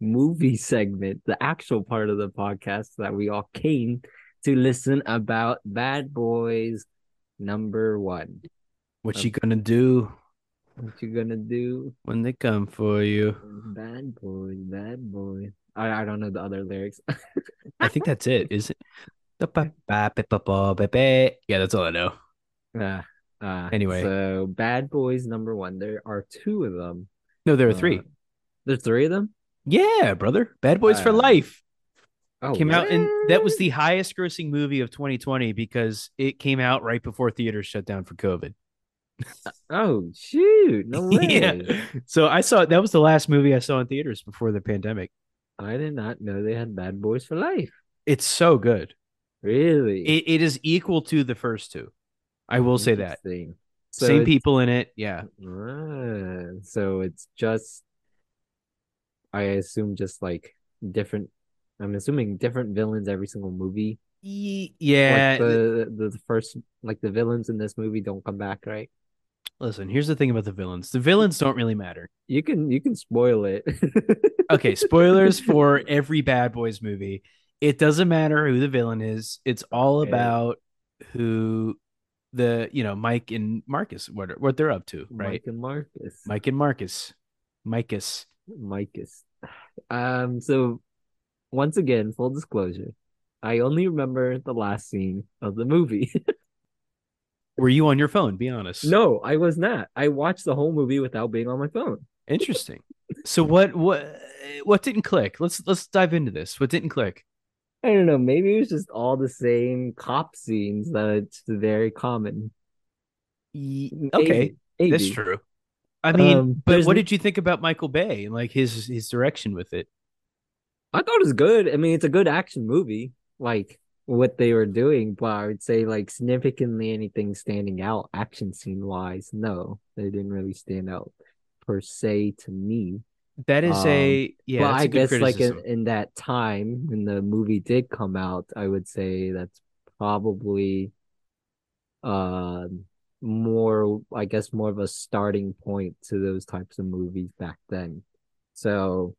movie *laughs* segment, the actual part of the podcast that we all came to listen about Bad Boys number one. What you gonna do What you gonna do? when they come for you? Bad boys, bad boys. I, I don't know the other lyrics. *laughs* I think that's it. Is it? Yeah, that's all I know. uh, uh, Anyway. so Bad Boys number one. There are two of them. No, there are three. Uh, there's three of them. Yeah, brother. Bad Boys for Uh, Life Oh, came out, and that was the highest grossing movie of 2020 because it came out right before theaters shut down for COVID. Oh shoot! No *laughs* way. yeah. So I saw that was the last movie I saw in theaters before the pandemic. I did not know they had Bad Boys for Life. It's so good. Really? It, it is equal to the first two. I will say that. So Same people in it. Yeah. Ah, so it's just, I assume, just like different. I'm assuming different villains every single movie. Yeah. Like the, the the first, like the villains in this movie don't come back, right? Listen, here's the thing about the villains. The villains don't really matter. You can you can spoil it. *laughs* Okay, spoilers for every Bad Boys movie. It doesn't matter who the villain is. It's all Okay. about who the, you know, Mike and Marcus what what they're up to, right? Mike and Marcus. Mike and Marcus. Micus. Micus. Um. So once again, full disclosure, I only remember the last scene of the movie. *laughs* Were you on your phone? Be honest. no, I was not. I watched the whole movie without being on my phone. Interesting. So what what what didn't click? Let's let's dive into this. What didn't click? I don't know. Maybe it was just all the same cop scenes that it's very common. Maybe- Okay, that's true. I mean, Um, but what did you think about Michael Bay and like his his direction with it? I thought it was good. I mean, it's a good action movie, like what they were doing, but I would say like significantly anything standing out action scene wise, no, they didn't really stand out per se to me. That is a yeah. that's I guess like in, in that time when the movie did come out, I would say that's probably uh more I guess more of a starting point to those types of movies back then. So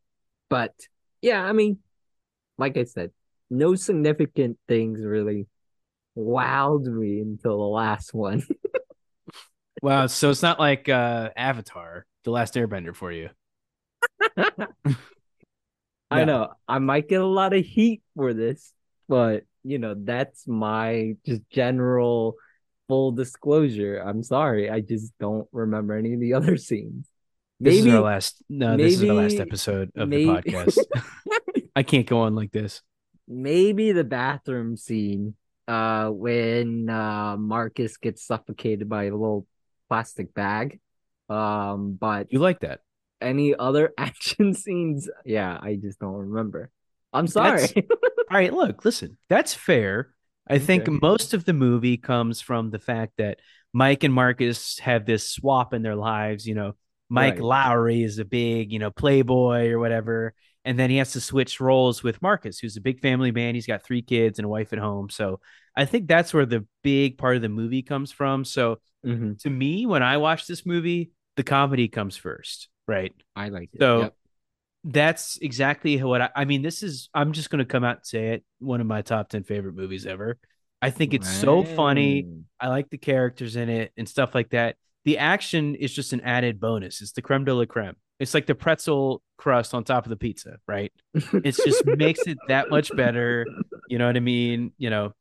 but yeah, I mean like I said, no significant things really wowed me until the last one. *laughs* Wow, so it's not like uh Avatar, The Last Airbender for you. *laughs* I know I might get a lot of heat for this, but you know, that's my just general full disclosure. I'm sorry, I just don't remember any of the *laughs* other scenes. This is our last no, this is the last episode of maybe- the podcast. I can't go on like this. Maybe the bathroom scene uh when uh Marcus gets suffocated by a little plastic bag. Um but You like that. any other *laughs* action scenes, yeah, I just don't remember. I'm sorry. *laughs* All right, look, listen, that's fair. I think Okay. most of the movie comes from the fact that Mike and Marcus have this swap in their lives. You know, Mike Right. Lowrey is a big, you know, playboy or whatever. And then he has to switch roles with Marcus, who's a big family man. He's got three kids and a wife at home. So I think that's where the big part of the movie comes from. So Mhm. to me, when I watch this movie, the comedy comes first, right? I like it. So Yep. that's exactly what I, I mean. This is, I'm just going to come out and say it. One of my top 10 favorite movies ever. I think it's so funny. I like the characters in it and stuff like that. The action is just an added bonus. It's the creme de la creme. It's like the pretzel crust on top of the pizza, right? *laughs* It just makes it that much better. You know what I mean? You know,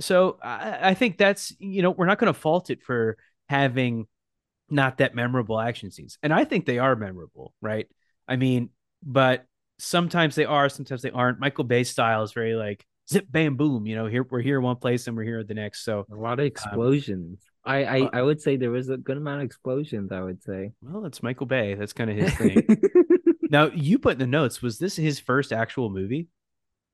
so I, I think that's, you know, we're not going to fault it for having not that memorable action scenes. And I think they are memorable, right? I mean, but sometimes they are, sometimes they aren't. Michael Bay style is very like zip, bam, boom. You know, here we're here one place and we're here at the next. So, A lot of um, explosions. I, I uh, I would say there was a good amount of explosions. I would say. well, it's Michael Bay. That's kind of his *laughs* thing. now, you put in the notes, was this his first actual movie?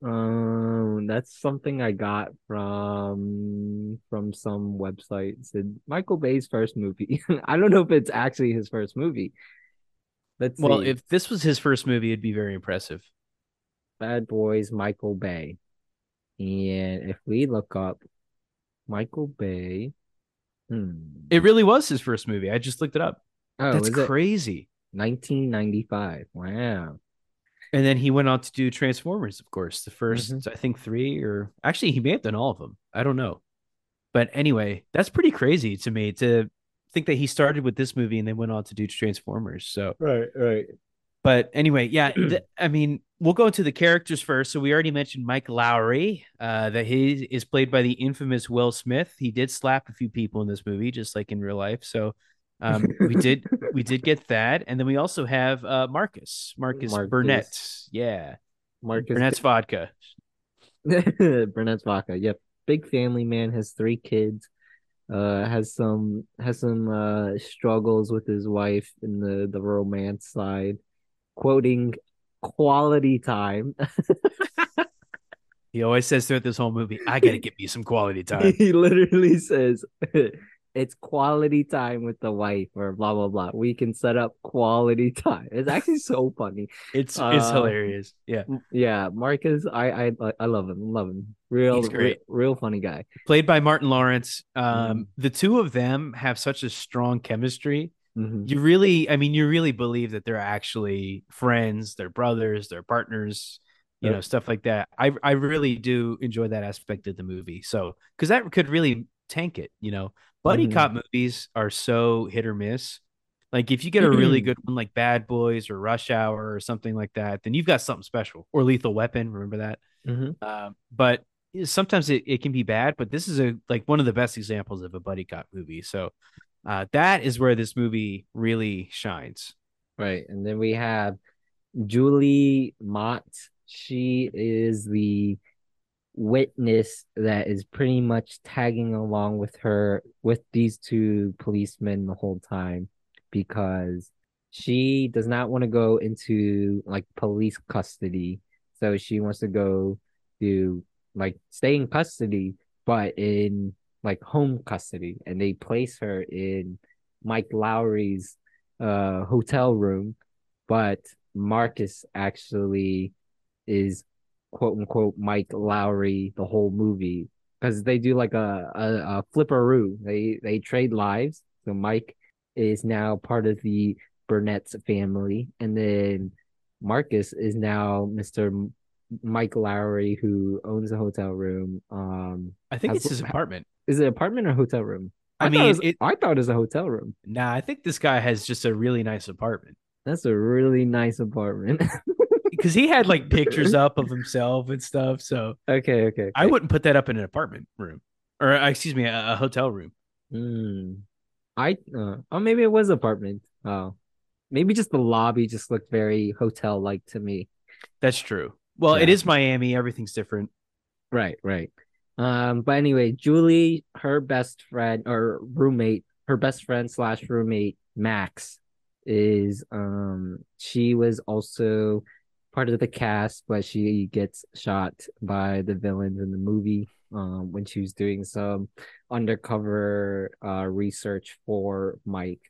um, that's something I got from from some website. It said Michael Bay's first movie. *laughs* I don't know if it's actually his first movie. Let's Well, see. if this was his first movie, it'd be very impressive. Bad Boys Michael Bay, and if we look up Michael Bay Hmm. It really was his first movie. I just looked it up. Oh, That's crazy. 1995? Wow. And then he went on to do Transformers, of course, the 1st Mhm. I think, three or actually, he may have done all of them. I don't know. But anyway, that's pretty crazy to me to think that he started with this movie and then went on to do Transformers. So, Right, right. but anyway, yeah, *clears throat* th- I mean, we'll go into the characters first. So, we already mentioned Mike Lowrey, uh, that he is played by the infamous Will Smith. He did slap a few people in this movie, just like in real life. So, um, we did *laughs* we did get that, and then we also have uh, Marcus Marcus, Marcus. Burnett. Yeah, Marcus Burnett's vodka. *laughs* Burnett's vodka. Yep. Big family man has three kids. Uh has some has some uh struggles with his wife in the the romance side. Quoting quality time. He always says throughout this whole movie, "I gotta get me some quality *laughs* time." he literally says *laughs* it's quality time with the wife or blah blah blah. We can set up quality time. It's actually so funny. It's it's Uh, hilarious. Yeah, Yeah, Marcus, I I I love him. Love him. Real. Real, real funny guy. played by Martin Lawrence. Um, Mhm. the two of them have such a strong chemistry. Mhm. You really, I mean, you really believe that they're actually friends, they're brothers, they're partners, you Yep. know, stuff like that. I I really do enjoy that aspect of the movie. So, because that could really tank it, you know. Buddy Mhm. cop movies are so hit or miss. Like if you get a really good one like Bad Boys or Rush Hour or something like that, then you've got something special. Or Lethal Weapon, remember that? Mhm. Um, but sometimes it, it can be bad, but this is a like one of the best examples of a buddy cop movie. So uh, that is where this movie really shines. Right. And then we have Julie Mott. She is the witness that is pretty much tagging along with her with these two policemen the whole time because she does not want to go into like police custody. So she wants to go to like stay in custody, but in like home custody. And they place her in Mike Lowrey's uh hotel room, but Marcus actually is quote unquote Mike Lowrey the whole movie because they do like a, a, a flipperoo. They they trade lives. So Mike is now part of the Burnett's family, and then Marcus is now Mr. Mike Lowrey who owns a hotel room. Um, I think Has- it's his apartment. Is it apartment or hotel room? I thought mean, it was, it- I thought it was a hotel room. Nah, I think this guy has just a really nice apartment That's a really nice apartment. *laughs* because he had like pictures up of *laughs* himself and stuff. So okay, okay. I wouldn't put that up in an apartment room or uh, excuse me, a, a hotel room. Hmm. I uh, oh maybe it was apartment. Oh, maybe just the lobby just looked very hotel like to me. That's true. Well, it Yeah. is Miami. Everything's different. Right, right. Um, but anyway, Julie, her best friend or roommate, her best friend slash roommate, Max, is um she was also part of the cast, but she gets shot by the villains in the movie um when she was doing some undercover uh research for Mike.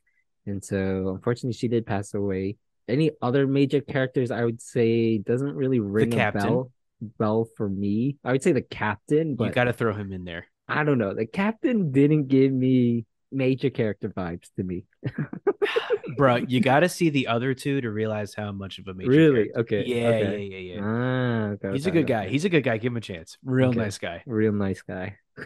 And so unfortunately she did pass away. Any other major characters I would say doesn't really ring a captain. bell bell for me. I would say the captain, but you got to throw him in there. I don't know. The captain didn't give me major character vibes to me. *laughs* Bro, you got to see the other two to realize how much of a major really? character- Okay. Yeah, okay. yeah, yeah, yeah. Ah, okay, He's a okay, good guy. He's a good guy. Give him a chance. Real nice guy. Real nice guy. *laughs*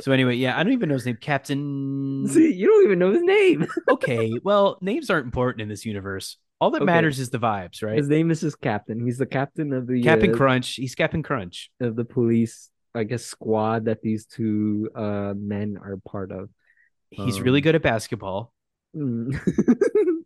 So anyway, yeah, I don't even know his name. Captain. See, you don't even know his name. *laughs* okay, well, names aren't important in this universe. All that Okay. matters is the vibes, right? His name is just Captain. He's the captain of the Captain uh, Crunch. He's Captain Crunch. of the police, I guess, squad that these two uh men are part of. He's really Um, good at basketball. Mm. *laughs*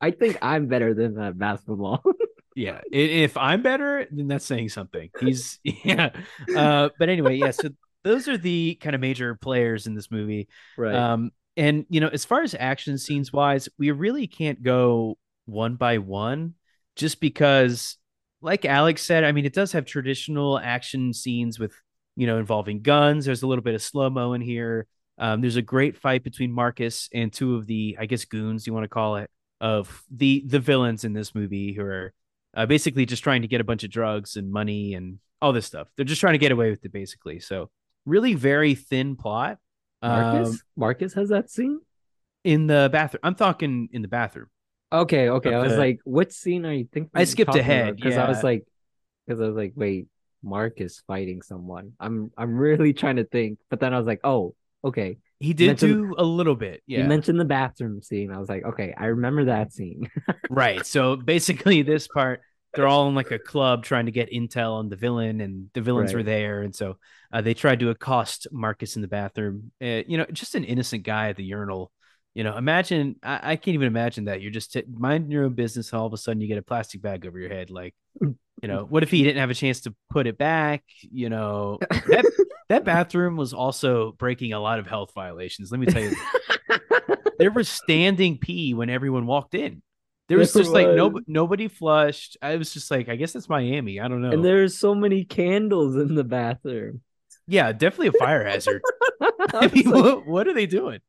I think I'm better than that basketball. *laughs* Yeah. If I'm better, then that's saying something. He's *laughs* yeah. Uh, but anyway, yeah. So those are the kind of major players in this movie. right. Um, and you know, as far as action scenes wise, we really can't go one by one, just because, like Alex said, I mean, it does have traditional action scenes with you know involving guns. There's a little bit of slow mo in here. Um, there's a great fight between Marcus and two of the, I guess, goons you want to call it, of the the villains in this movie who are uh, basically just trying to get a bunch of drugs and money and all this stuff. They're just trying to get away with it, basically. So really very thin plot. Marcus, Um, Marcus has that scene. in the bathroom. I'm talking in the bathroom. Okay, okay. I was like, what scene are you thinking? I skipped ahead, because I was like, because I was like, wait, Marcus fighting someone. I'm I'm really trying to think, but then I was like, oh, okay. He did mentioned- do a little bit. Yeah. You mentioned the bathroom scene. I was like, okay, I remember that scene. *laughs* Right. So basically, this part, they're all in like a club trying to get intel on the villain, and the villains were Right. there, and so uh, they tried to accost Marcus in the bathroom. Uh, you know, just an innocent guy at the urinal. You know, imagine I, I can't even imagine that you're just t- minding your own business. And all of a sudden, you get a plastic bag over your head. Like, you know, what if he didn't have a chance to put it back? You know, that *laughs* that bathroom was also breaking a lot of health violations. Let me tell you, *laughs* there was standing pee when everyone walked in. There was There just like no nobody flushed. I was just like, I guess it's Miami. I don't know. and there's so many candles in the bathroom. yeah, definitely a fire hazard. *laughs* I *laughs* I mean, like, what, what are they doing?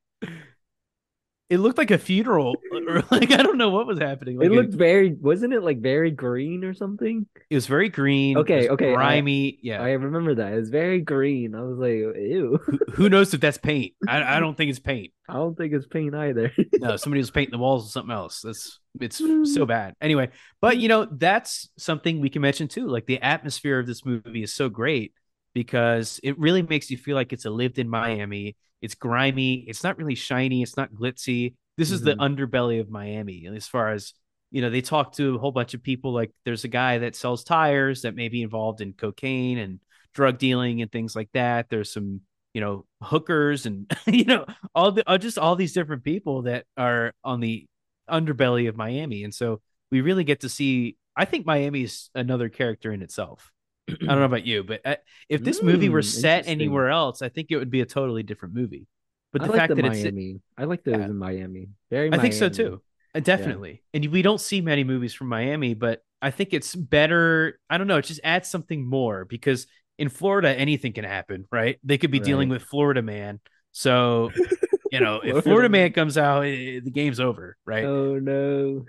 It looked like a funeral, or like I don't know what was happening. Like it looked very, wasn't it like very green or something? it was very green. it Okay, was okay, I- grimy. yeah, I remember that. It was very green. I was like, ew. who, who knows if that's paint? I, I don't think it's paint. *laughs* I don't think it's paint either. No, somebody was painting the walls with something else. That's it's so bad. Anyway, but you know, that's something we can mention too. Like the atmosphere of this movie is so great because it really makes you feel like it's a lived in Miami. It's grimy, it's not really shiny, it's not glitzy. This is the Mhm. underbelly of Miami. As far as you know, they talk to a whole bunch of people. Like there's a guy that sells tires that may be involved in cocaine and drug dealing and things like that. There's some, you know, hookers and *laughs* you know, all the uh, just all these different people that are on the underbelly of Miami. And so we really get to see. I think Miami is another character in itself. *clears throat* I don't know about you, but uh, if this movie were Mm, set anywhere else, I think it would be a totally different movie. But the like fact the that it's Miami. I like those Yeah. in Miami. Very. I think so too. Uh, Definitely. And we don't see many movies from Miami, but I think it's better. I don't know. It just adds something more because in Florida, anything can happen, right? They could be dealing with Florida man. So, *laughs* *laughs* you know, if Florida Man. comes out, eh, the game's over, right? Oh no.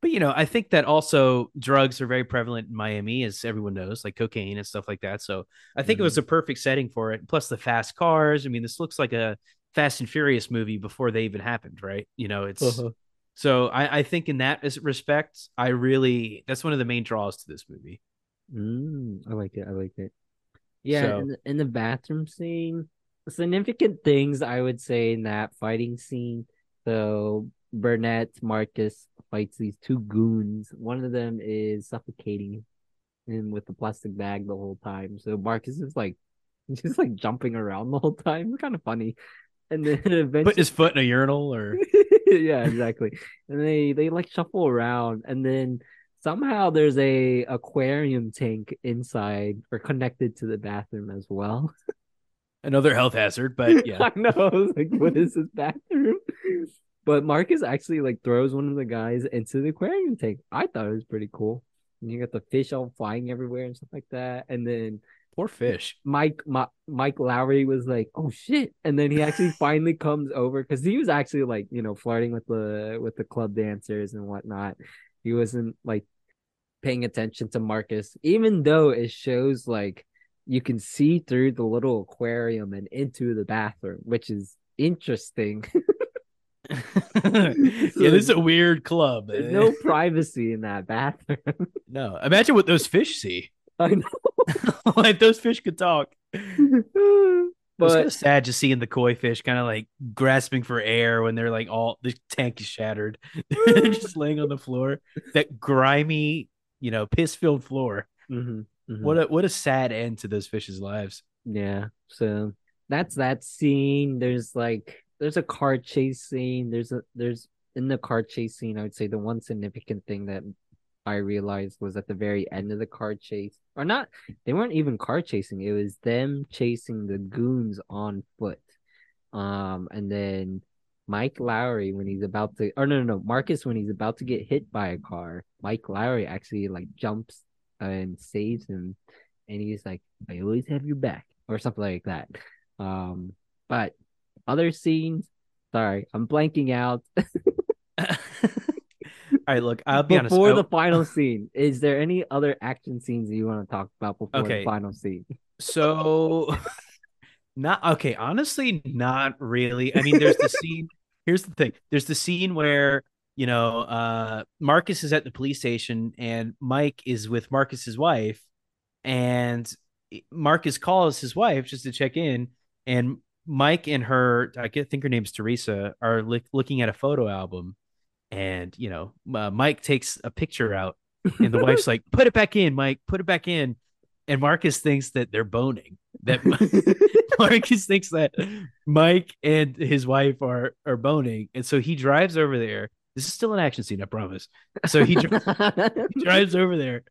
But, you know, I think that also drugs are very prevalent in Miami, as everyone knows, like cocaine and stuff like that. So I think it was a perfect setting for it. Plus the fast cars. I mean, this looks like a Fast and Furious movie before they even happened, right? You know, it's. Uh-huh. So I, I think in that respect, I really that's one of the main draws to this movie. Mm, I like it. I like it. Yeah, So- in, the, in the bathroom scene, significant things I would say in that fighting scene. So Burnett Marcus fights these two goons. One of them is suffocating him with the plastic bag the whole time. So Marcus is like *laughs* just like jumping around the whole time. *laughs* It's kind of funny. And then *laughs* eventually Putting his foot in a urinal or yeah, exactly. And they they like shuffle around, and then somehow there's a aquarium tank inside or connected to the bathroom as well. Another health hazard, but *laughs* yeah. I know. I was like, what is this bathroom? But Marcus actually like throws one of the guys into the aquarium tank. I thought it was pretty cool. And you got the fish all flying everywhere and stuff like that. And then Poor fish. Mike Mike Lowrey was like, "Oh shit!" And then he actually *laughs* finally comes over because he was actually like, you know, flirting with the with the club dancers and whatnot. He wasn't like paying attention to Marcus, even though it shows like you can see through the little aquarium and into the bathroom, which is interesting. *laughs* *laughs* yeah, this is a weird club. There's eh? no *laughs* privacy in that bathroom. no. Imagine what those fish see. I know, like those fish could talk. It was kind but of sad just seeing the koi fish kind of like grasping for air when they're like all the tank is shattered. they're just laying on the floor. That grimy, you know, piss filled floor. Mhm, mhm. What a what a sad end to those fish's lives. Yeah, so that's that scene. There's like there's a car chase scene. There's a there's in the car chase scene, I would say the one significant thing that I realized was at the very end of the car chase. Or not they weren't even car chasing, it was them chasing the goons on foot. Um and then Mike Lowrey when he's about to or no no no Marcus when he's about to get hit by a car, Mike Lowrey actually like jumps and saves him and he's like, I always have your back, or something like that. Um, but other scenes, sorry, I'm blanking out. *laughs* All right, look, I'll be honest. before the final scene, is there any other action scenes that you want to talk about before Okay. the final scene? so *laughs* Not okay, honestly, not really. I mean, there's the scene. Here's the thing. There's the scene where, you know, uh Marcus is at the police station and Mike is with Marcus's wife and Marcus calls his wife just to check in and Mike and her, I think her name's Teresa, are li- looking at a photo album and, you know, uh, Mike takes a picture out and the wife's like, "Put it back in, Mike. Put it back in." And Marcus thinks that they're boning. That *laughs* *laughs* Marcus thinks that Mike and his wife are are boning, and so he drives over there. This is still an action scene, I promise. So he, dri- he *laughs* drives over there.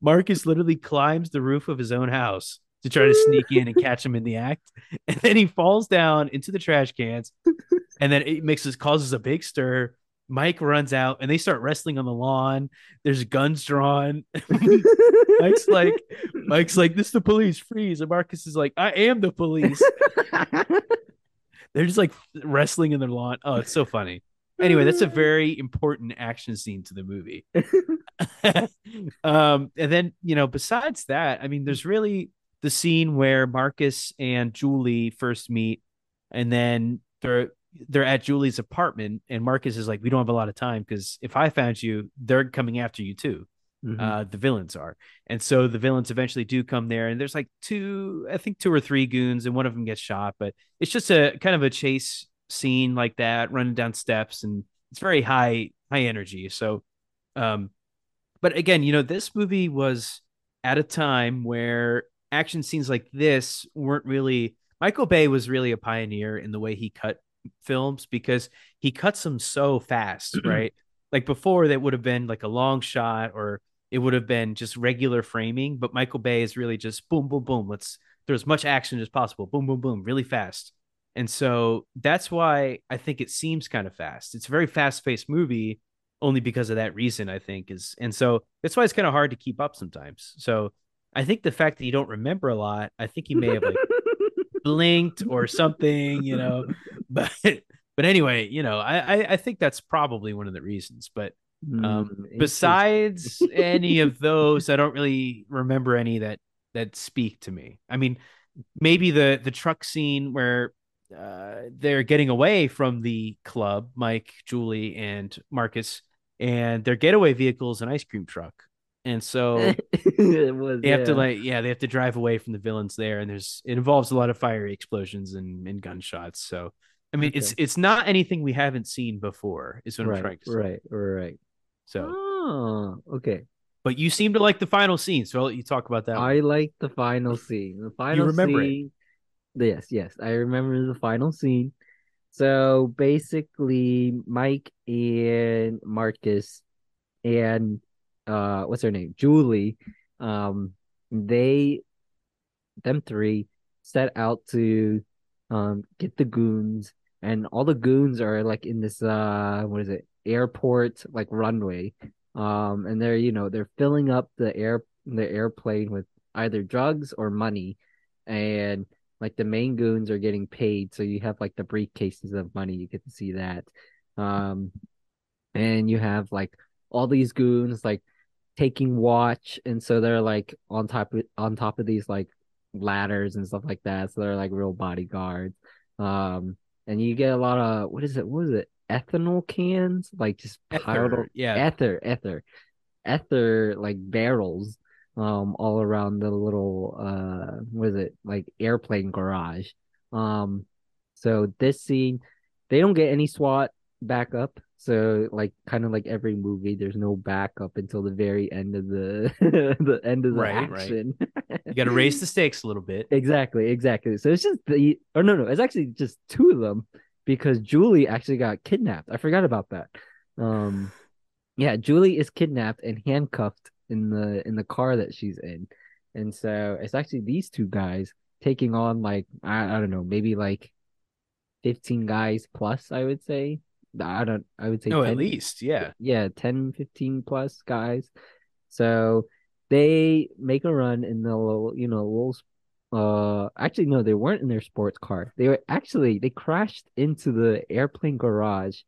Marcus literally climbs the roof of his own house to try to sneak in and catch him in the act, and then he falls down into the trash cans, and then it makes us causes a big stir. Mike runs out and they start wrestling on the lawn. There's guns drawn. *laughs* Mike's like, Mike's like, this is the police, freeze. And Marcus is like, I am the police. *laughs* They're just like wrestling in the lawn. Oh, it's so funny. Anyway, that's a *laughs* very important action scene to the movie. *laughs* *laughs* um, and then, you know, besides that, I mean, there's really the scene where Marcus and Julie first meet, and then they're they're at Julie's apartment, and Marcus is like, "We don't have a lot of time because if I found you, they're coming after you too." Mm-hmm. Uh, the villains are, and so the villains eventually do come there, and there's like two, I think two or three goons, and one of them gets shot, but it's just a kind of a chase scene like that, running down steps, and it's very high high energy. So, um, but again, you know, this movie was at a time where action scenes like this weren't really. Michael Bay was really a pioneer in the way he cut films because he cuts them so fast, *clears throat* right? like before, that would have been like a long shot or it would have been just regular framing. But Michael Bay is really just boom, boom, boom. Let's throw as much action as possible. Boom, boom, boom, really fast. And so that's why I think it seems kind of fast. It's a very fast paced movie only because of that reason, I think is. And so that's why it's kind of hard to keep up sometimes. So I think the fact that you don't remember a lot, I think he may have like *laughs* blinked or something, you know. *laughs* But but anyway, you know, I, I, I think that's probably one of the reasons. But um, mm, besides *laughs* any of those, I don't really remember any that that speak to me. I mean, maybe the the truck scene where uh, they're getting away from the club, Mike, Julie, and Marcus, and their getaway vehicle is an ice cream truck. And so *laughs* was, they have yeah. to like, yeah, they have to drive away from the villains there. And there's, it involves a lot of fiery explosions and, and gunshots. So, I mean, okay. it's, it's not anything we haven't seen before is what right, I'm trying to say. Right. Right. So, oh, okay. But you seem to like the final scene. So I'll let you talk about that. I one. like the final scene. The final you remember scene. It. Yes. Yes. I remember the final scene. So basically, Mike and Marcus and uh what's her name julie um they them three set out to um get the goons and all the goons are like in this uh what is it airport like runway um and they're you know they're filling up the air the airplane with either drugs or money and like the main goons are getting paid so you have like the briefcases of money you get to see that. Um and you have like all these goons like taking watch and so they're like on top of on top of these like ladders and stuff like that so they're like real bodyguards. Um and you get a lot of what is it what is it ethanol cans? Like just ether, yeah. ether ether ether like barrels um all around the little uh what is it like airplane garage um so this scene they don't get any SWAT backup so like kind of like every movie, there's no backup until the very end of the *laughs* the end of the right, action. Right. you got to raise the *laughs* stakes a little bit. Exactly, exactly. So it's just the or no, no, it's actually just two of them because Julie actually got kidnapped. I forgot about that. Um, yeah, Julie is kidnapped and handcuffed in the in the car that she's in, and so it's actually these two guys taking on like I, I don't know maybe like 15 guys plus I would say. I don't I would say no 10, at least yeah. Yeah 10 15 plus guys. So they make a run in the little you know little uh actually no they weren't in their sports car. They were actually they crashed into the airplane garage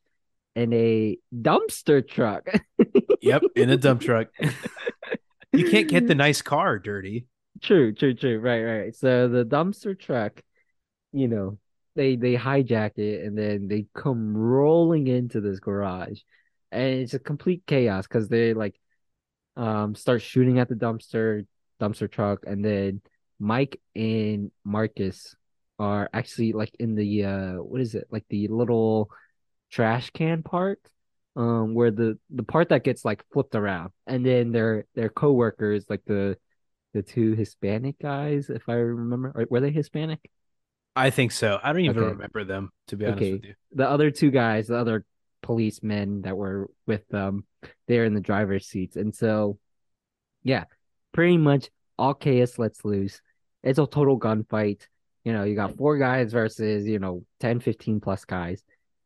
in a dumpster truck. Yep in a dump *laughs* truck *laughs* you can't get the *laughs* nice car dirty. True true true. Right right. So the dumpster truck you know, they they hijack it and then they come rolling into this garage, and it's a complete chaos because they like um start shooting at the dumpster dumpster truck, and then Mike and Marcus are actually like in the uh what is it? Like the little trash can part um where the the part that gets like flipped around and then their their co-workers like the the two Hispanic guys if I remember were they Hispanic I think so. I don't even Okay. remember them to be honest Okay. with you. the other two guys the other policemen that were with them they're in the driver's seats and so yeah pretty much all chaos lets loose it's a total gunfight you know you got four guys versus you know 10 15 plus guys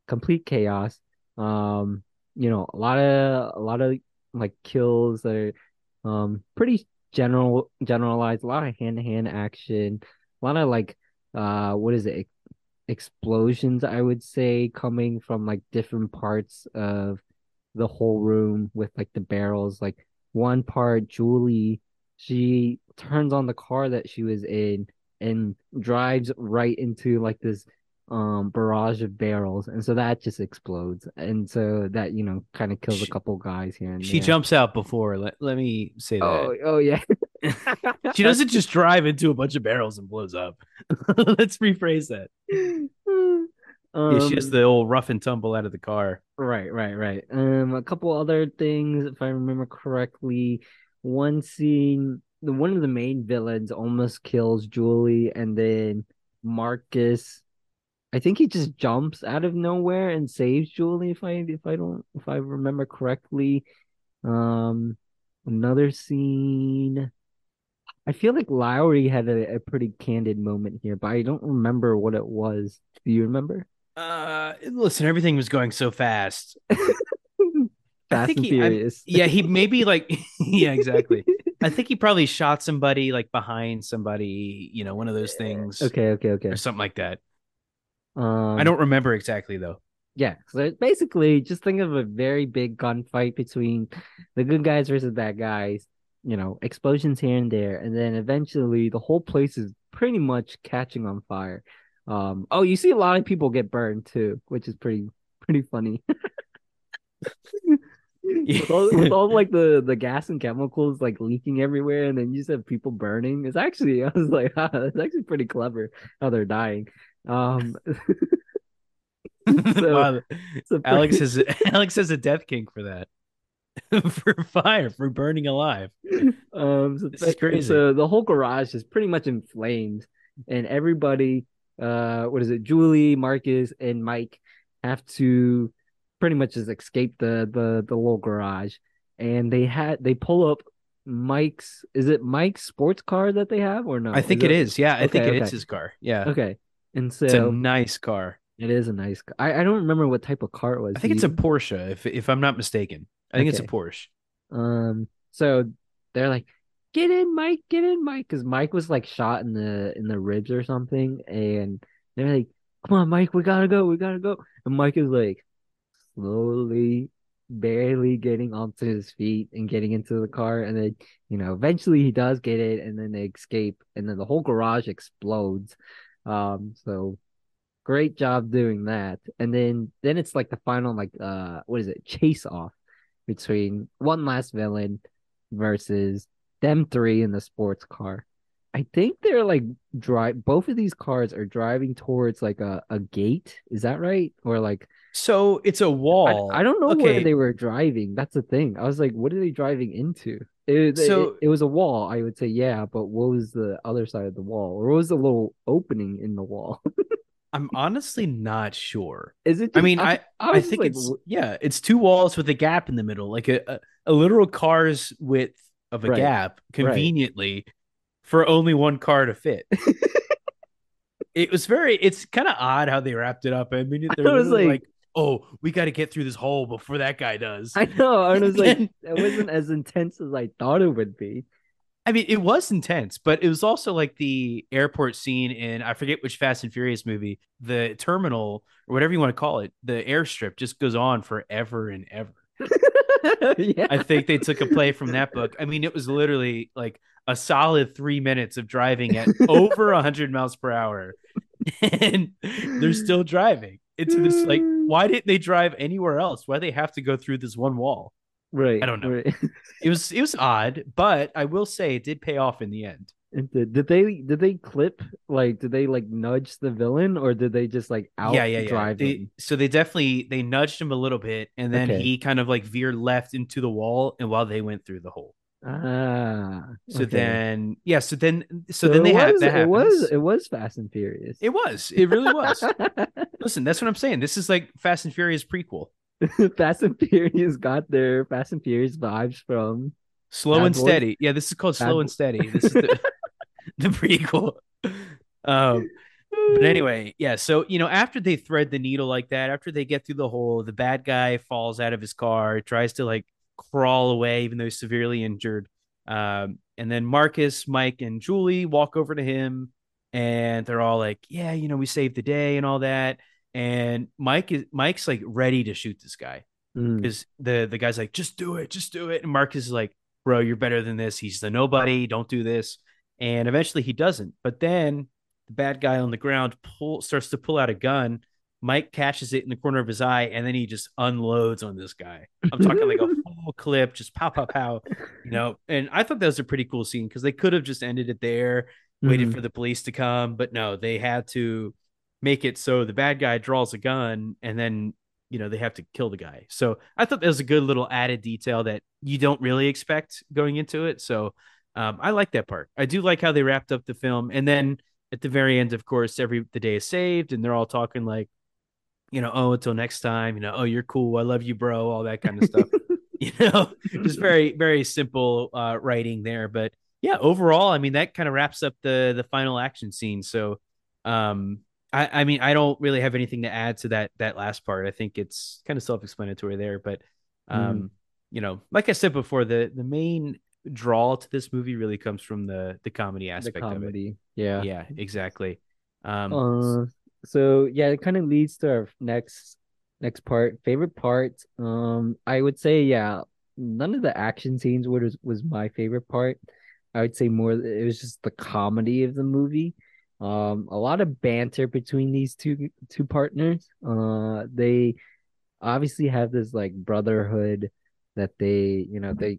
complete chaos um you know a lot of a lot of like kills that are um pretty general generalized a lot of hand-to-hand action a lot of like uh what is it explosions i would say coming from like different parts of the whole room with like the barrels. Like one part julie she turns on the car that she was in and drives right into like this um barrage of barrels and so that just explodes and so that you know kind of kills a couple guys here and She there. jumps out before. Let, let me say that. oh oh yeah *laughs* she doesn't just drive into a bunch of barrels and blows up. *laughs* Let's rephrase that. um, *laughs* yeah, she has the old rough and tumble out of the car. Right, right, right. Um, a couple other things, if I remember correctly. One scene, the one of the main villains almost kills Julie, and then Marcus, I think he just jumps out of nowhere and saves Julie. If I if I don't if I remember correctly. Um, another scene. I feel like Lowrey had a, a pretty candid moment here, but I don't remember what it was. Do you remember? Uh, listen, everything was going so fast. *laughs* Fast think and he- I- Furious. Yeah, he maybe like, *laughs* *laughs* yeah, exactly. I think he probably shot somebody like behind somebody, you know, one of those things, Okay, okay, okay. or something like that. Um, I don't remember exactly though. Yeah, so basically, just think of a very big gunfight between the good guys versus bad guys. You know, explosions here and there, and then eventually the whole place is pretty much catching on fire. Um, oh, you see a lot of people get burned too, which is pretty pretty funny. *laughs* with, all, with all like *laughs* the the gas and chemicals like leaking everywhere, and then you just have people burning. It's actually *laughs* I was like, ah, that's actually pretty clever how they're dying. Um, *laughs* So- wow, Alex pretty- *laughs* has *laughs* Alex has a death king for that. for fire, for burning alive. Um, so, is crazy. so the whole garage is pretty much in flames, and everybody, uh, what is it? Julie, Marcus, and Mike have to pretty much just escape the the the little garage, and they had they pull up Mike's. Is it Mike's sports car that they have or no? I think it is. Yeah, I think Okay, it is his car. Yeah, Okay, and so it's a nice car. it is a nice. Car. I I don't remember what type of car it was. I think it's a? Porsche, if if I'm not mistaken. I think it's a Porsche. Um, so they're like, "Get in, Mike! Get in, Mike!" Because Mike was like shot in the in the ribs or something, and they're like, "Come on, Mike! We gotta go! We gotta go!" And Mike is like, slowly, barely getting onto his feet and getting into the car, and then you know, eventually he does get it, and then they escape, and then the whole garage explodes. Um, so great job doing that, and then then it's like the final like uh, what is it? Chase off between one last villain versus them three in the sports car. I think they're like drive both of these cars are driving towards like a, a gate. Is that right? Or like So it's a wall. I don't know where they were driving. That's the thing. I was like, what are they driving into? It, So- it, it was a wall, I would say, yeah, but what was the other side of the wall? Or what was the little opening in the wall? *laughs* I'm honestly not sure. Is it I mean, I I, I think like, it's yeah, it's two walls with a gap in the middle, like a a, a literal car's width of a Right, gap, conveniently for only one car to fit. *laughs* it was very. It's kind of odd how they wrapped it up. I mean, they're was like- like, "Oh, we got to get through this hole before that guy does." I know. I was *laughs* like, it wasn't as intense as I thought it would be. I mean, it was intense, but it was also like the airport scene in I forget which Fast and Furious movie, the terminal or whatever you want to call it, the airstrip just goes on forever and ever. *laughs* yeah. I think they took a play from that book. I mean, it was literally like a solid three minutes of driving at over 100 miles per hour *laughs* and they're still driving into this like mm. why didn't they drive anywhere else why they have to go through this one wall right. I don't know. Right. *laughs* it was it was odd but i will say it did pay off in the end did, did they did they clip like did they like nudge the villain or did they just like out yeah yeah yeah they, so they definitely they nudged him a little bit and then Okay. he kind of like veered left into the wall and while they went through the hole Ah. so okay. then yeah so then so, then they have was, that it was it was Fast and Furious. it was it really was *laughs* listen that's what i'm saying this is like fast and furious prequel *laughs* Fast and Furious got their Fast and Furious vibes from Slow Bad and Boys? steady. Yeah, this is called Bad Slow Bo- and Steady. *laughs* This is the, the prequel. Um, but anyway, yeah. So you know, after they thread the needle like that, after they get through the hole, the bad guy falls out of his car, tries to like crawl away, even though he's severely injured. Um, and then Marcus, Mike, and Julie walk over to him, and they're all like, "Yeah, you know, we saved the day and all that." And Mike is Mike's like ready to shoot this guy Mm. because the the guy's like, just do it, just do it. And Marcus is like, bro, you're better than this. He's the nobody. Don't do this. And eventually he doesn't. But then the bad guy on the ground pull starts to pull out a gun. Mike catches it in the corner of his eye, and then he just unloads on this guy. I'm talking like a *laughs* full clip, just pow, pow, pow. You know, *laughs* and I thought that was a pretty cool scene because they could have just ended it there, waited Mhm. for the police to come, but no, they had to make it so the bad guy draws a gun and then you know they have to kill the guy. So i thought that was a good little added detail that you don't really expect going into it. So um, i like that part. I do like how they wrapped up the film. And then at the very end of course every the day is saved and they're all talking like you know oh until next time you know oh you're cool. I love you bro all that kind of stuff *laughs* *laughs* you know just very very simple uh writing there. But yeah overall i mean that kind of wraps up the the final action scene. So um I, I mean i don't really have anything to add to that that last part. I think it's kind of self-explanatory there. But um you know like i said before the the main draw to this movie really comes from the the comedy the aspect comedy. Yeah. of it. Yeah, yeah exactly. Um Uh, so yeah, it kind of leads to our next next part. Favorite part. Um, I would say yeah, none of the action scenes was was my favorite part. I would say more it was just the comedy of the movie. Um, a lot of banter between these two two partners. Uh, they obviously have this like brotherhood that they, you know, they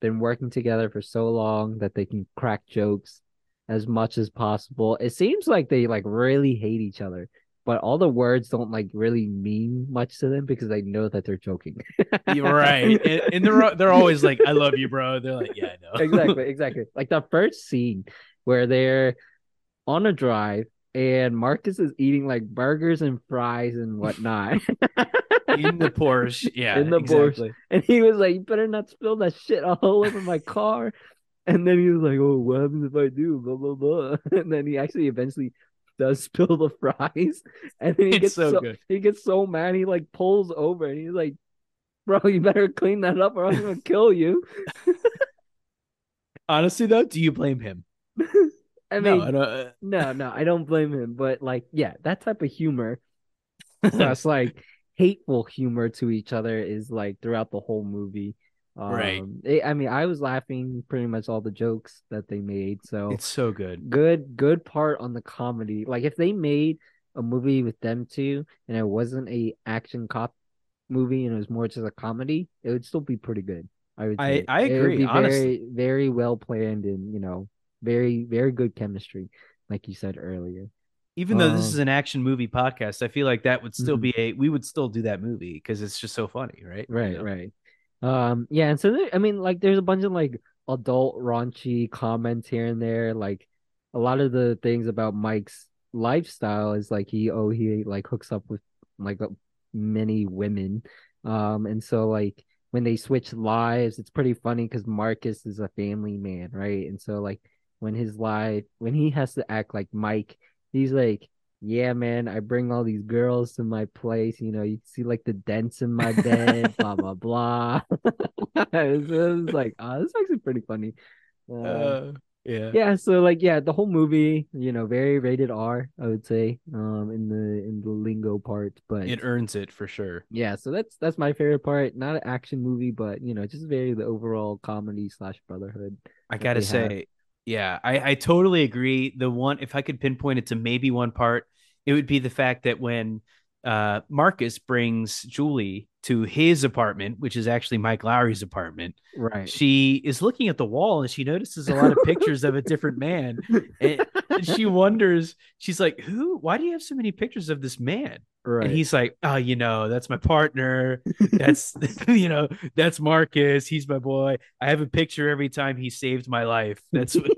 been working together for so long that they can crack jokes as much as possible. It seems like they like really hate each other, but all the words don't like really mean much to them because they know that they're joking. *laughs* right and, and they're they're always like i love you bro they're like yeah i know exactly, *laughs* exactly. Like the first scene where they're on a drive and Marcus is eating like burgers and fries and whatnot. in the porsche *laughs* yeah In the Porsche. And he was like, You better not spill that shit all over my car. And then he was like, Oh, what happens if I do? Blah blah blah. And then he actually eventually does spill the fries. *laughs* And then he It's gets so so, good. he gets so mad he like pulls over and he's like, Bro, you better clean that up or I'm gonna *laughs* kill you. *laughs* honestly though do you blame him I mean, no i don't uh, no, no, I don't blame him, but like, yeah, that type of humor, that's like hateful humor to each other is like throughout the whole movie. Um, Right. it- I mean, I was laughing pretty much all the jokes that they made. So it's so good good, good part on the comedy. Like if they made a movie with them two and it wasn't a action cop movie and it was more just a comedy, it would still be pretty good. I would. I- say. I agree, be honestly. very, very well planned and you know, very, very good chemistry, like you said earlier. even though this Um, is an action movie podcast i feel like that would still Mhm. be a we would still do that movie because it's just so funny right You Right, know? right. Um, yeah, and so there, I mean, like, there's a bunch of like adult raunchy comments here and there. Like, a lot of the things about Mike's lifestyle is like he, oh, he like hooks up with like many women. Um, and so like when they switch lives, it's pretty funny because Marcus is a family man, right? And so like when his life, when he has to act like Mike, he's like. Yeah, man, I bring all these girls to my place. You know, you see like the dents in my bed, blah blah *laughs* blah. *laughs* it, was, it was like, oh, this is actually pretty funny. Uh, Uh, yeah yeah, so like, yeah, the whole movie, you know, very rated R, I would say, um, in the in the lingo part. But it earns it for sure yeah, so that's that's my favorite part. Not an action movie, but you know, just very the overall comedy slash brotherhood. i gotta say. have. Yeah I, I totally agree. The one if i could pinpoint it to maybe one part it would be the fact that when uh, Marcus brings Julie to his apartment, which is actually Mike Lowrey's apartment. Right. She is looking at the wall and she notices a lot of pictures of a different man. And, and, *laughs* she wonders, she's like, Who? Why do you have so many pictures of this man? Right. And he's like, Oh, you know, that's my partner. That's, *laughs* *laughs* you know, that's Marcus. He's my boy. I have a picture every time he saved my life. That's what,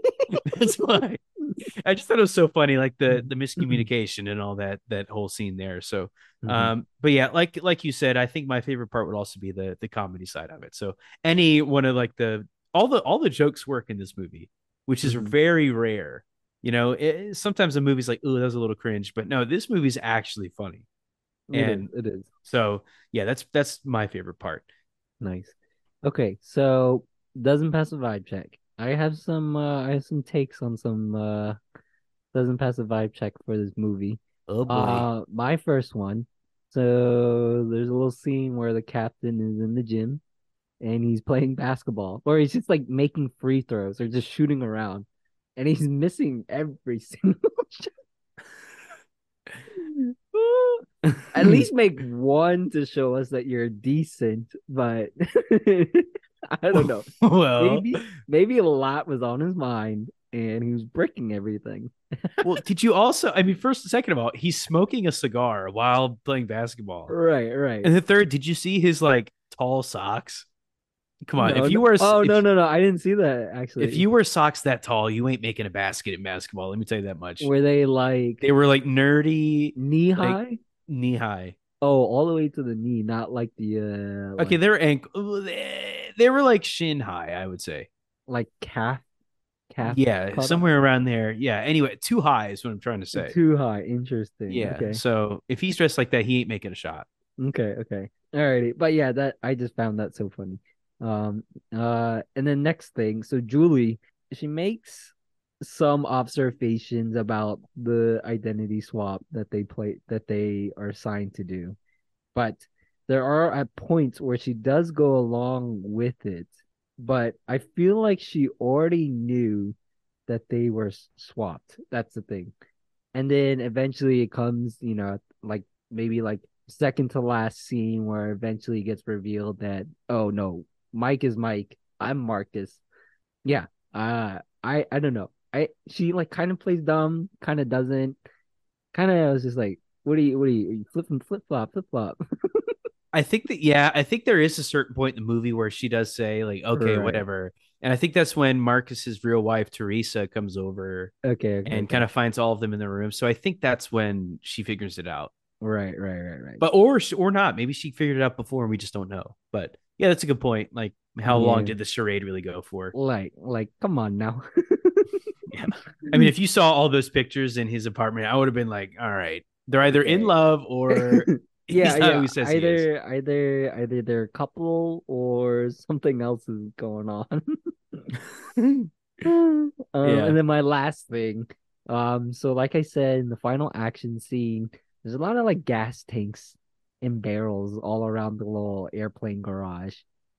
that's why. *laughs* I just thought it was so funny, like the the miscommunication and all that that whole scene there. So, mm-hmm. um, but yeah, like like you said, I think my favorite part would also be the the comedy side of it. So any one of like the all the all the jokes work in this movie, which is mm-hmm. very rare. You know, it, sometimes a movie's like, oh, that was a little cringe, but no, this movie's actually funny. And it is, it is. So yeah, that's that's my favorite part. Nice. Okay, so doesn't pass a vibe check. I have some uh, I have some takes on some uh doesn't pass a vibe check for this movie. Oh boy. Uh my first one. So there's a little scene where the captain is in the gym and he's playing basketball or he's just like making free throws or just shooting around and he's missing every *laughs* single shot. *laughs* At least make one to show us that you're decent, but *laughs* *laughs* I don't know. *laughs* well, maybe maybe a lot was on his mind and he was breaking everything. *laughs* well, did you also? I mean, first, second of all, he's smoking a cigar while playing basketball. Right, right. And the third, did you see his like tall socks? Come on, no, if you wear oh if, no no no, I didn't see that actually. If you wear socks that tall, you ain't making a basket in basketball. Let me tell you that much. Were they like they were like nerdy knee high? Like, knee high. Oh, all the way to the knee, not like the uh like, Okay, they were ankle they were like shin high, I would say. Like calf calf. Yeah, somewhere around there. Yeah. Anyway, too high is what I'm trying to say. Too high. Interesting. Yeah. Okay. So if he's dressed like that, he ain't making a shot. Okay, okay. Alrighty. But yeah, that I just found that so funny. Um uh and then next thing, so Julie, she makes some observations about the identity swap that they play that they are signed to do. But there are at points where she does go along with it, but I feel like she already knew that they were swapped. That's the thing. And then eventually it comes, you know, like maybe like second to last scene where eventually it gets revealed that oh no, Mike is Mike, I'm Marcus. Yeah. Uh I I don't know. I she like kind of plays dumb, kind of doesn't. Kind of I was just like, what do you what do you, you flipping flip flop flip flop? *laughs* I think that yeah, I think there is a certain point in the movie where she does say like, okay, right. whatever. And I think that's when Marcus's real wife Teresa comes over, okay, okay and okay. kind of finds all of them in the room. So I think that's when she figures it out. Right, right, right, right. But or or not, maybe she figured it out before and we just don't know. But yeah, that's a good point. Like, how yeah. long did the charade really go for? Like, like, come on now. *laughs* yeah, I mean, if you saw all those pictures in his apartment, I would have been like, all right, they're either in love or *laughs* *laughs* yeah, yeah. either either either they're a couple or something else is going on. *laughs* *laughs* um, yeah. And then my last thing, um, so like I said in the final action scene, there's a lot of like gas tanks and barrels all around the little airplane garage,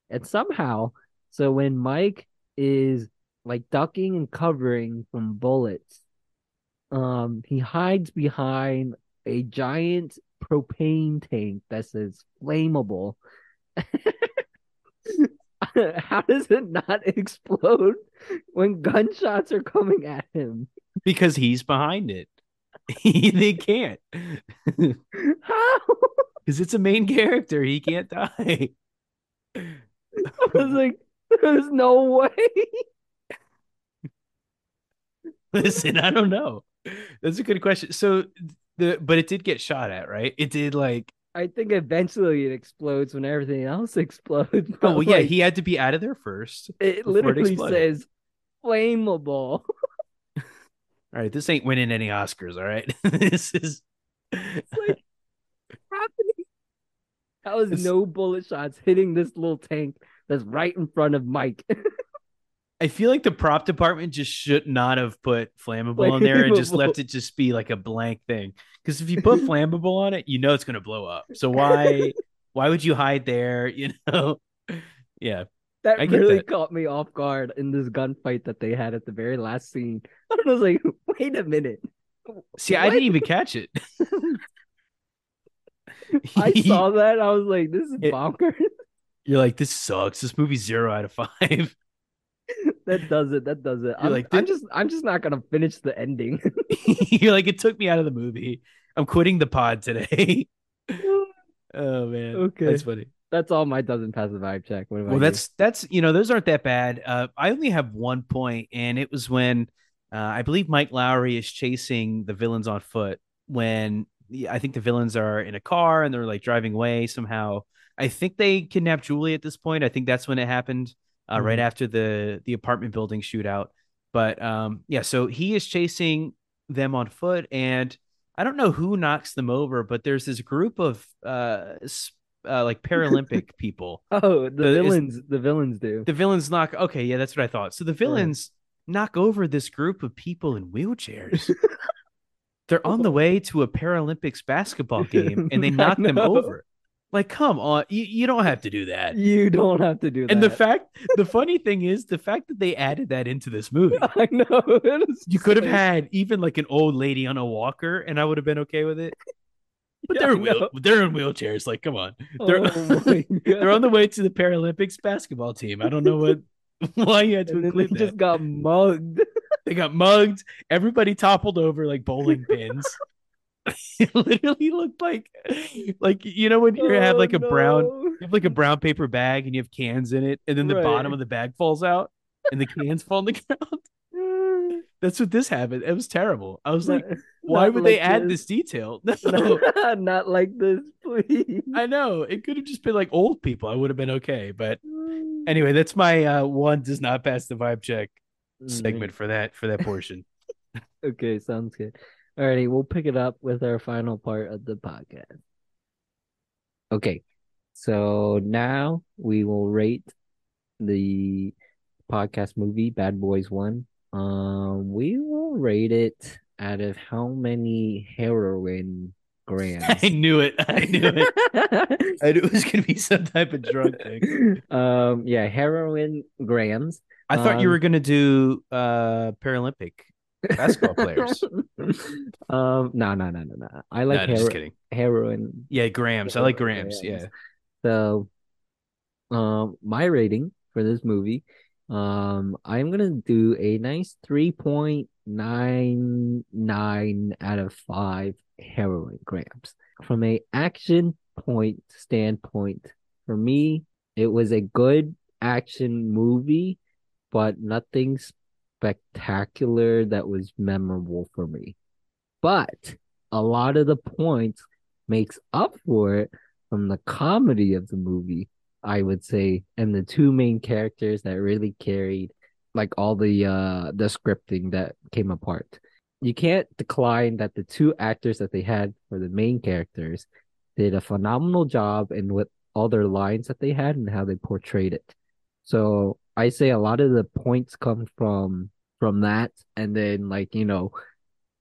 and somehow, so when Mike is like ducking and covering from bullets, um, he hides behind a giant propane tank that says flammable. *laughs* How does it not explode when gunshots are coming at him? Because he's behind it. *laughs* they can't. How? Because it's a main character. He can't die. *laughs* I was like, there's no way. Listen, I don't know. That's a good question. So the but it did get shot at, right? It did like I think eventually it explodes when everything else *laughs* explodes. Oh well, yeah, like, he had to be out of there first. It literally it says flammable. *laughs* all right, this ain't winning any Oscars. All right, *laughs* this is like happening. That was it's... no bullet shots hitting this little tank that's right in front of Mike. I feel like the prop department just should not have put flammable, on there and just left it just be like a blank thing. Because if you put *laughs* flammable on it, you know it's gonna blow up. So why why would you hide there? *laughs* You know? Yeah. That really that. caught me off guard in this gunfight that they had at the very last scene. *laughs* I was like, wait a minute. See, I didn't even catch it. I saw that. I was like, this is bonkers. You're like, this sucks. This movie's zero out of five. That does it. That does it. I'm, like, I'm just I'm just not gonna finish the ending. *laughs* *laughs* You're like, it took me out of the movie. I'm quitting the pod today. *laughs* oh man. Okay. That's funny. That's all my doesn't pass the vibe check. What Well, you? that's that's you know those aren't that bad. Uh, I only have one point, and it was when uh, I believe Mike Lowrey is chasing the villains on foot. When I think the villains are in a car and they're like driving away somehow. I think they kidnapped Julie at this point. I think that's when it happened, uh, right Mhm. after the the apartment building shootout. But um, yeah, so he is chasing them on foot, and I don't know who knocks them over, but there's this group of uh, uh like Paralympic *laughs* people oh the, the- is- villains. The villains do. the villains knock okay yeah that's what i thought so the villains knock over this group of people in wheelchairs *laughs* they're on the way to a paralympics basketball *laughs* game and they knock them over like come on you, you don't have to do that. You don't have to do that. and the fact the funny thing is the fact that they added that into this movie. *laughs* I know you could have had even like an old lady on a walker and i would have been okay with it. *laughs* But Yeah, they're I wheel, they're in wheelchairs like come on. They're- Oh *laughs* they're on the way to the paralympics basketball team. I don't know what why you had to then they include that. just got mugged. They got mugged. Everybody toppled over like bowling pins. *laughs* it literally looked like, like you know when you have like a Oh, brown, you have like a brown paper bag and you have cans in it, and then the Right. bottom of the bag falls out and the cans fall on the *laughs* ground. *laughs* That's what this happened. It was terrible. I was like, why not would they like add this detail? No, Not, not like this, please. I know it could have just been like old people. I would have been okay. But anyway, that's my uh, one does not pass the vibe check segment for that for that portion. Okay, sounds good. Alrighty, we'll pick it up with our final part of the podcast. Okay, so now we will rate the podcast movie Bad Boys One. Um, we will rate it out of how many heroin *laughs* grams? I knew it. I knew it. *laughs* I knew it was gonna be some type of drug thing. um, yeah, heroin grams. I thought you Um, were gonna do uh Paralympic basketball players. *laughs* um, no, no, no, no, no. I like no, hero- kidding. heroin Yeah, grams. I like Heroin grams. grams. Yeah. So, um, my rating for this movie, um, I'm gonna do a nice three point nine nine out of five heroin grams. From a action point standpoint, for me, it was a good action movie, but nothing spectacular that was memorable for me. But a lot of the points makes up for it from the comedy of the movie, I would say, and the two main characters that really carried like all the uh the scripting that came apart. You can't decline that the two actors that they had for the main characters did a phenomenal job in with all their lines that they had and how they portrayed it. So I say a lot of the points come from from that and then like, you know,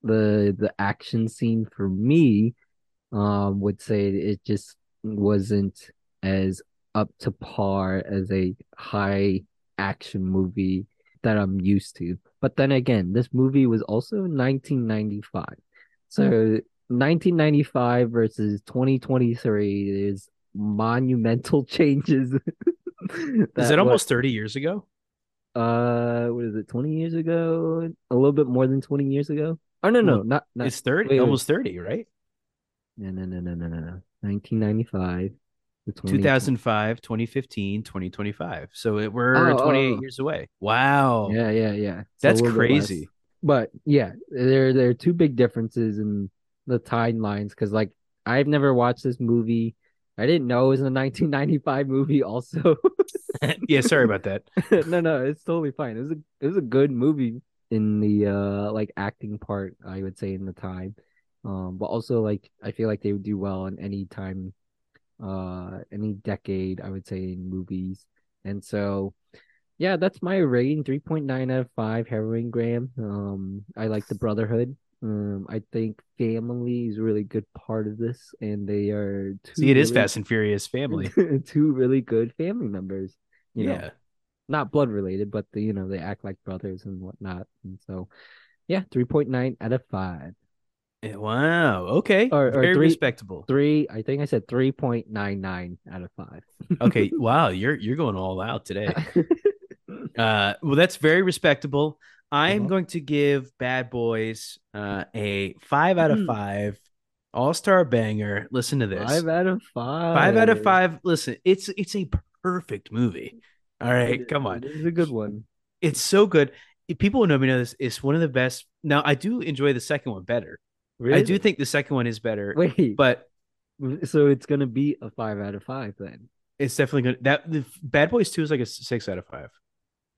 the the action scene for me um would say it just wasn't as up to par as a high action movie that I'm used to. But then again, this movie was also 1995. So 1995 versus 2023 is monumental *laughs* changes. *laughs* Is it almost 30 years ago? uh what is it 20 years ago? A little bit more than 20 years ago? Oh no no, Well, not not It's 30, wait, wait. almost 30, right? no no no no no no no. 1995 to 20 2005, 2015, 2025. So it, we're Oh, 28 oh. years away. Wow. Yeah, yeah, yeah. That's little bit less. crazy. But yeah, there there are two big differences in the timelines because like I've never watched this movie. I didn't know it was a 1995 movie. Also, *laughs* yeah, sorry about that. *laughs* no, no, it's totally fine. It was a it was a good movie in the uh like acting part. I would say in the time, um, but also like I feel like they would do well in any time, uh, any decade. I would say in movies, and so yeah, that's my rating. Three point nine out of five. Heroin Graham. Um, I like the Brotherhood. Um, I think family is a really good part of this, and they are two See, it is really- Fast and Furious family. *laughs* two really good family members. You know, yeah. not blood related, but the, you know, they act like brothers and whatnot. And so, yeah, 3.9 out of 5. Eh, Wow. Okay. Or- or Very three- respectable. Three, I think I said three point nine nine out of five. Okay. *laughs* Wow. You're you're going all out today. *laughs* Uh, well, that's very respectable. I'm Uh-huh. going to give Bad Boys uh, a five out of Hmm. five. All star banger. Listen to this. Five out of five. Five out of five. Listen, it's it's a perfect movie. All right, come on. It is a good one. It's so good. If People who know me know this. It's one of the best. Now, I do enjoy the second one better. I do think the second one is better, Wait, but so it's gonna be a five out of five then. it's definitely good. That the Bad Boys Two is like a six out of five.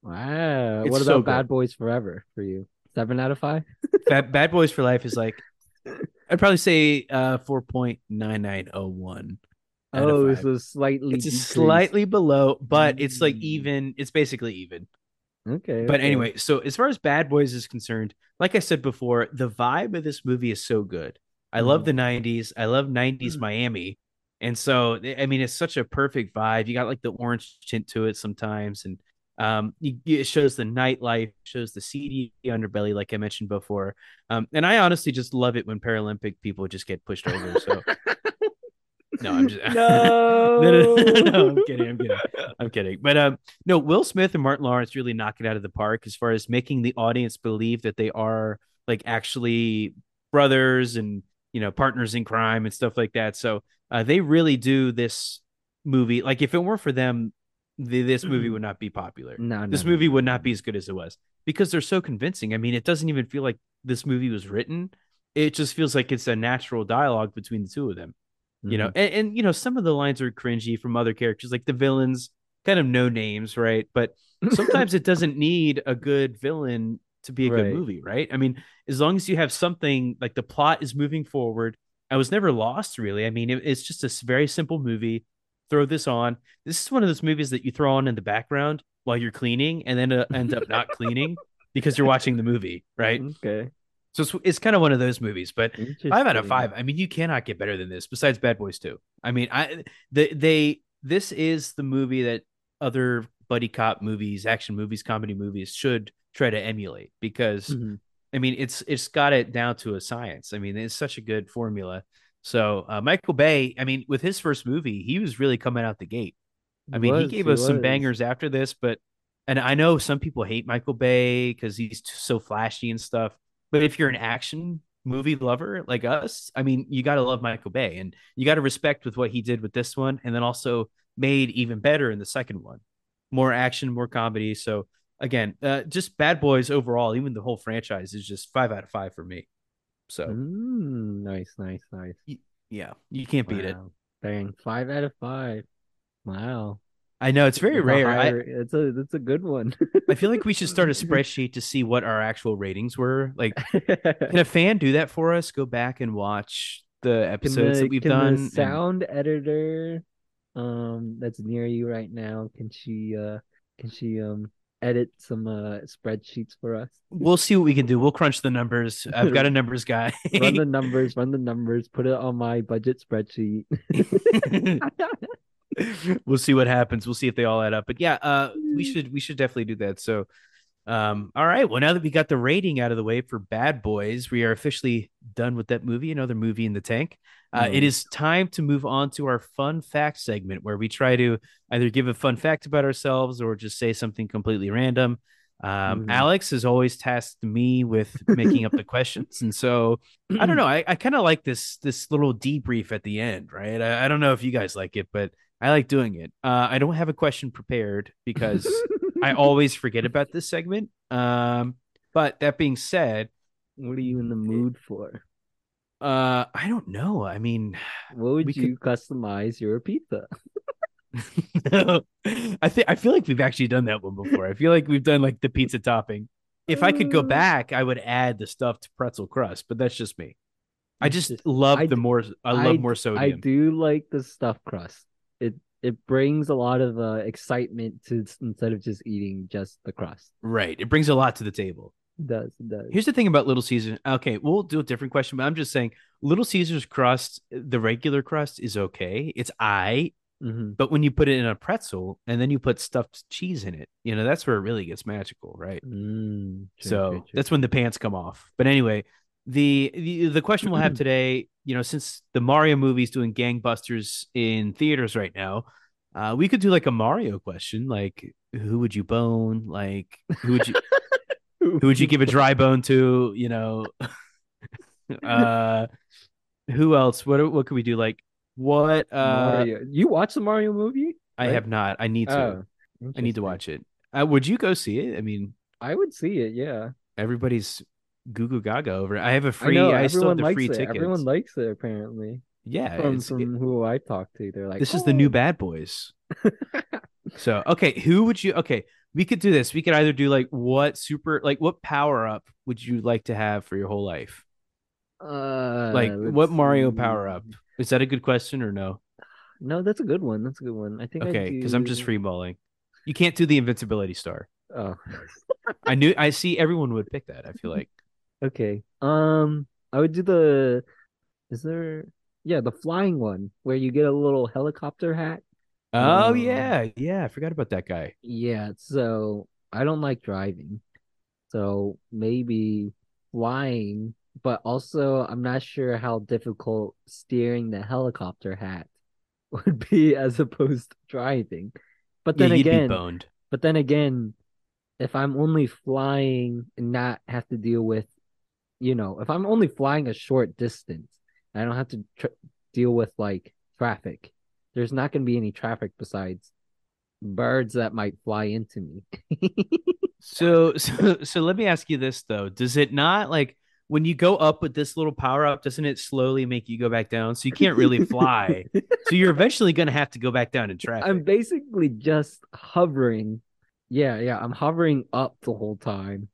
Wow. It's what about good. Bad Boys Forever for you? Seven out of five? *laughs* Bad, Bad Boys for Life is like I'd probably say uh four point nine nine oh one. Oh, so slightly it's a slightly below, but it's like Mm. even. It's basically even. okay. But okay. anyway, so as far as Bad Boys is concerned, like I said before, the vibe of this movie is so good. I love Mhm. the 90s. I love 90s Mhm. Miami. And so I mean it's such a perfect vibe. You got like the orange tint to it sometimes and um it shows the nightlife, shows the seedy underbelly like I mentioned before. Um and I honestly just love it when Paralympic people just get pushed over. So *laughs* no, I'm just no. *laughs* no, no, no, no, I'm kidding. I'm kidding. I'm kidding. But um, no, Will Smith and Martin Lawrence really knock it out of the park as far as making the audience believe that they are like actually brothers and you know partners in crime and stuff like that. So uh, they really do this movie. Like if it weren't for them, the, this movie Mhm. would not be popular. No, no, This movie no, would not be as good as it was because they're so convincing. I mean, it doesn't even feel like this movie was written. It just feels like it's a natural dialogue between the two of them you know Mhm. and, and you know some of the lines are cringy from other characters like the villains kind of no names right but *laughs* sometimes it doesn't need a good villain to be a good movie right i mean as long as you have something like the plot is moving forward i was never lost really i mean it- it's just a very simple movie throw this on this is one of those movies that you throw on in the background while you're cleaning and then uh, end up not cleaning *laughs* because you're watching the movie right Okay. so it's, it's kind of one of those movies but Five out of five. I mean, you cannot get better than this. Besides Bad Boys Two. I mean, I they, they this is the movie that other buddy cop movies, action movies, comedy movies should try to emulate because Mhm. I mean, it's it's got it down to a science. I mean, it's such a good formula. So uh, Michael Bay, I mean, with his first movie, he was really coming out the gate. I mean, he was, gave us some bangers after this, but and I know some people hate Michael Bay because he's so flashy and stuff. But if you're an action movie lover like us, I mean, you got to love Michael Bay and you got to respect with what he did with this one, and then also made even better in the second one, more action, more comedy. So again, uh, just Bad Boys overall, even the whole franchise is just five out of five for me. So Mm, nice, nice, nice. yeah, you can't beat it. Wow. Dang, five out of five. Wow. I know it's very It's rare. I, it's a it's a good one. I feel like we should start a *laughs* spreadsheet to see what our actual ratings were. Like, *laughs* can a fan do that for us? Go back and watch the episodes the- that we've can the done. and- sound editor, um, that's near you right now, can she uh can she um edit some uh spreadsheets for us? we'll see what we can do. We'll crunch the numbers. I've got a *laughs* numbers guy. Run the *laughs* numbers, run the numbers, put it on my budget spreadsheet. *laughs* we'll see what happens. We'll see if they all add up. But yeah, uh, we should we should definitely do that. So, um, all right. Well, now that we got the rating out of the way for Bad Boys, we are officially done with that movie. Another movie in the tank. Uh, it Nice. is time to move on to our fun fact segment, where we try to either give a fun fact about ourselves or just say something completely random. Um, Mhm. Alex has always tasked me with making up the *laughs* questions, and so I don't know. I, I kind of like this this little debrief at the end, right? I, I don't know if you guys like it, but I like doing it. Uh, I don't have a question prepared because *laughs* I always forget about this segment. Um, but that being said, What are you in the mood for? uh, I don't know. I mean, What would you customize your pizza? *laughs* I think I feel like we've actually done that one before. I feel like we've done like the pizza topping. If I could go Uh. back, I would add the stuffed pretzel crust, but that's just me. I just love I the more. I love I more sodium. I do like the stuffed crust. It it brings a lot of uh, excitement to instead of just eating just the crust. Right. It brings a lot to the table. It does it does. Here's the thing about Little Caesars. Okay, we'll do a different question, but I'm just saying Little Caesars crust, the regular crust is okay. It's I, Mhm. but when you put it in a pretzel and then you put stuffed cheese in it, you know, that's where it really gets magical, right? Mm, true, so true, true. that's when the pants come off. But anyway, the, the the question we'll have *clears throat* today, you know, since the Mario movie's doing gangbusters in theaters right now, uh, we could do like a Mario question, like who would you bone? Like who would you *laughs* who would you give a dry bone to? You know, *laughs* uh, who else? What what could we do? Like what? Uh, Mario. You watch the Mario movie? I right? have not. I need to. Oh, I need to watch it. Uh, would you go see it? I mean, I would see it. Yeah, everybody's goo goo gaga over it. I have a free. know. I, still have the free it. tickets. Everyone likes it. Apparently, yeah, from from who I talked to, they're like, this is the new "Oh." Bad Boys. *laughs* So okay, who would you? Okay, we could do this. We could either do like what super, like what power up would you like to have for your whole life? Uh, Like what Mario power up? Is that a good question or no? No, that's a good one. That's a good one. I think. Okay, because I'm just freeballing. You can't do the invincibility star. Oh, I knew. I see everyone would pick that. I feel like. Okay. Um, I would do the. Is there? Yeah, the flying one where you get a little helicopter hat. Oh Um, yeah, yeah. I forgot about that guy. Yeah, so I don't like driving. So maybe flying, but also I'm not sure how difficult steering the helicopter hat *laughs* would be as opposed to driving. But then you'd again, boned. but then again, if I'm only flying and not have to deal with, you know, if I'm only flying a short distance, I don't have to tr deal with like traffic. There's not going to be any traffic besides birds that might fly into me. *laughs* So, so, so let me ask you this though: Does it not like when you go up with this little power up? Doesn't it slowly make you go back down? So you can't really fly. so you're eventually gonna have to go back down in traffic. I'm basically just hovering. Yeah, yeah, I'm hovering up the whole time.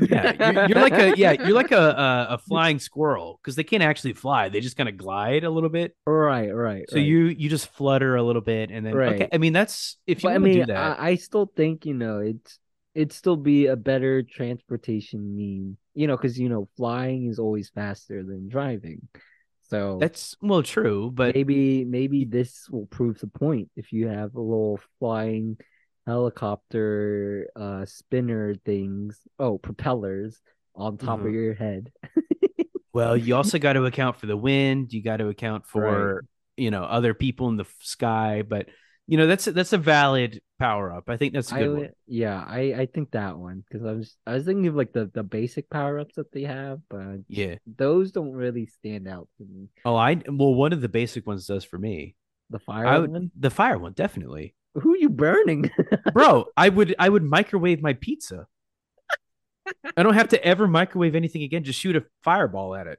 Yeah, you're, you're like a yeah, you're like a a, a flying squirrel because they can't actually fly; they just kind of glide a little bit. right, right. So right. you you just flutter a little bit, and then okay. Right. I mean, that's if you I mean, do that. I, I still think, you know, it's it'd still be a better transportation mean, you know, because you know, flying is always faster than driving. So that's well true, but maybe maybe this will prove the point if you have a little flying helicopter uh spinner things, oh, propellers on top Mhm. of your head. *laughs* well, you also got to account for the wind. You got to account for Right. you know other people in the sky, but you know that's that's a valid power up. I think that's a good would- one. yeah, I I think that one because I was I was thinking of like the the basic power ups that they have, but Yeah. those don't really stand out to me. Oh, I well, one of the basic ones does for me. The fire I would one. the fire one definitely, Who are you burning? *laughs* bro. I would I would microwave my pizza. I don't have to ever microwave anything again. Just shoot a fireball at it.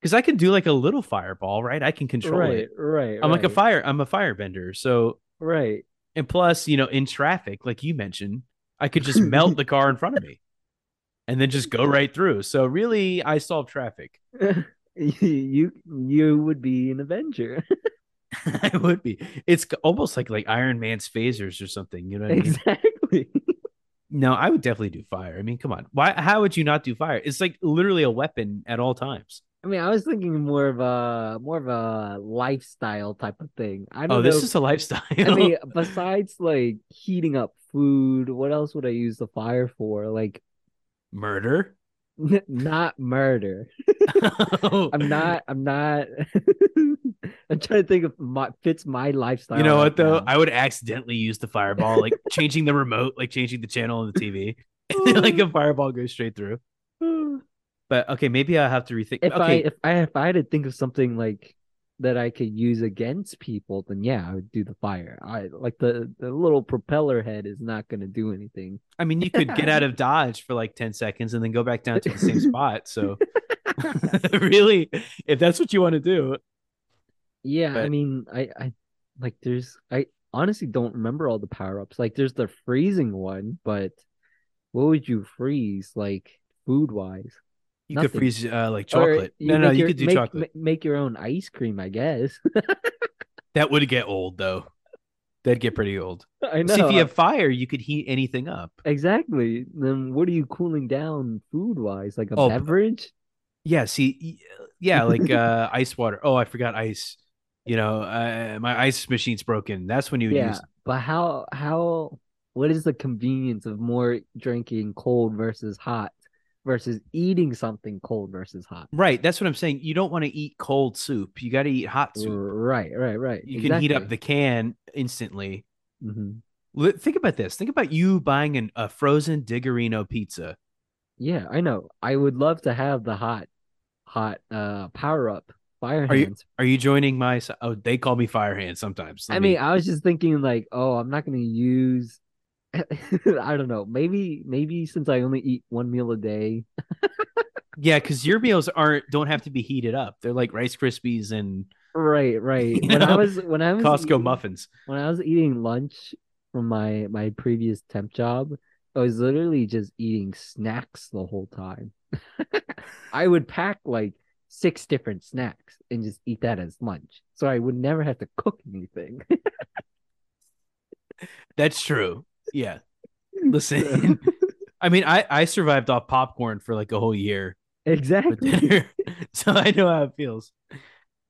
Because I can do like a little fireball, right? I can control right, it. right. I'm like a fire. I'm a firebender. So Right. and plus, you know, in traffic, like you mentioned, I could just melt the car in front of me, *laughs* and then just go right through. So really, I solve traffic. *laughs* you you would be an Avenger. *laughs* I would be. It's almost like like Iron Man's phasers or something. You know what I mean? exactly. *laughs* No, I would definitely do fire. I mean, come on. Why? How would you not do fire? It's like literally a weapon at all times. I mean, I was thinking more of a more of a lifestyle type of thing. I oh, don't Oh, know. this is a lifestyle. I mean, *laughs* besides like heating up food, what else would I use the fire for? Like murder. not murder. you oh. I'm not. I'm not. I'm trying to think of my fits my lifestyle. You know right what though? now. I would accidentally use the fireball, like *laughs* changing the remote, like changing the channel on the TV, and then like a fireball goes straight through. *sighs* But okay, maybe I have to rethink. if I okay, if I if I had to think of something like that I could use against people, then yeah, I would do the fire. I like the the little propeller head is not going to do anything. I mean, you could get out of dodge for like ten seconds and then go back down to the same *laughs* spot. So *laughs* really, if that's what you want to do, Yeah, I mean, I I like there's I honestly don't remember all the power ups. Like there's the freezing one, but what would you freeze like food wise? you Nothing. could freeze uh, like chocolate. No, no, make you your- could do make, chocolate. ma- Make your own ice cream, I guess. *laughs* That would get old though. That'd get pretty old. I know. See, if you have fire, you could heat anything up. exactly. Then what are you cooling down food wise? Like a Oh, beverage? Yeah, see, yeah, like *laughs* uh ice water. Oh, I forgot ice. You know, uh, my ice machine's broken. That's when you Yeah, use. but how how what is the convenience of more drinking cold versus hot? versus eating something cold versus hot. Right. That's what I'm saying. You don't want to eat cold soup. You got to eat hot soup. Right, right, right. You can heat up the can instantly. hmm Think about this. Think about you buying an, a frozen Diggerino pizza. Yeah, I know. I would love to have the hot, hot uh power up fire Are you- hands. Are you joining my? Oh, they call me Fire Hand sometimes. I Let mean, me- I was just thinking like, oh, I'm not gonna use. *laughs* I don't know. Maybe, maybe since I only eat one meal a day. *laughs* yeah, because your meals aren't don't have to be heated up. They're like Rice Krispies and Right, right. *laughs* You When I was when I was Costco eating- muffins. when I was eating lunch from my my previous temp job, I was literally just eating snacks the whole time. I would pack like six different snacks and just eat that as lunch. So I would never have to cook anything. *laughs* That's true. Yeah. *laughs* Listen, *laughs* I mean, I I survived off popcorn for like a whole year exactly. so I know how it feels.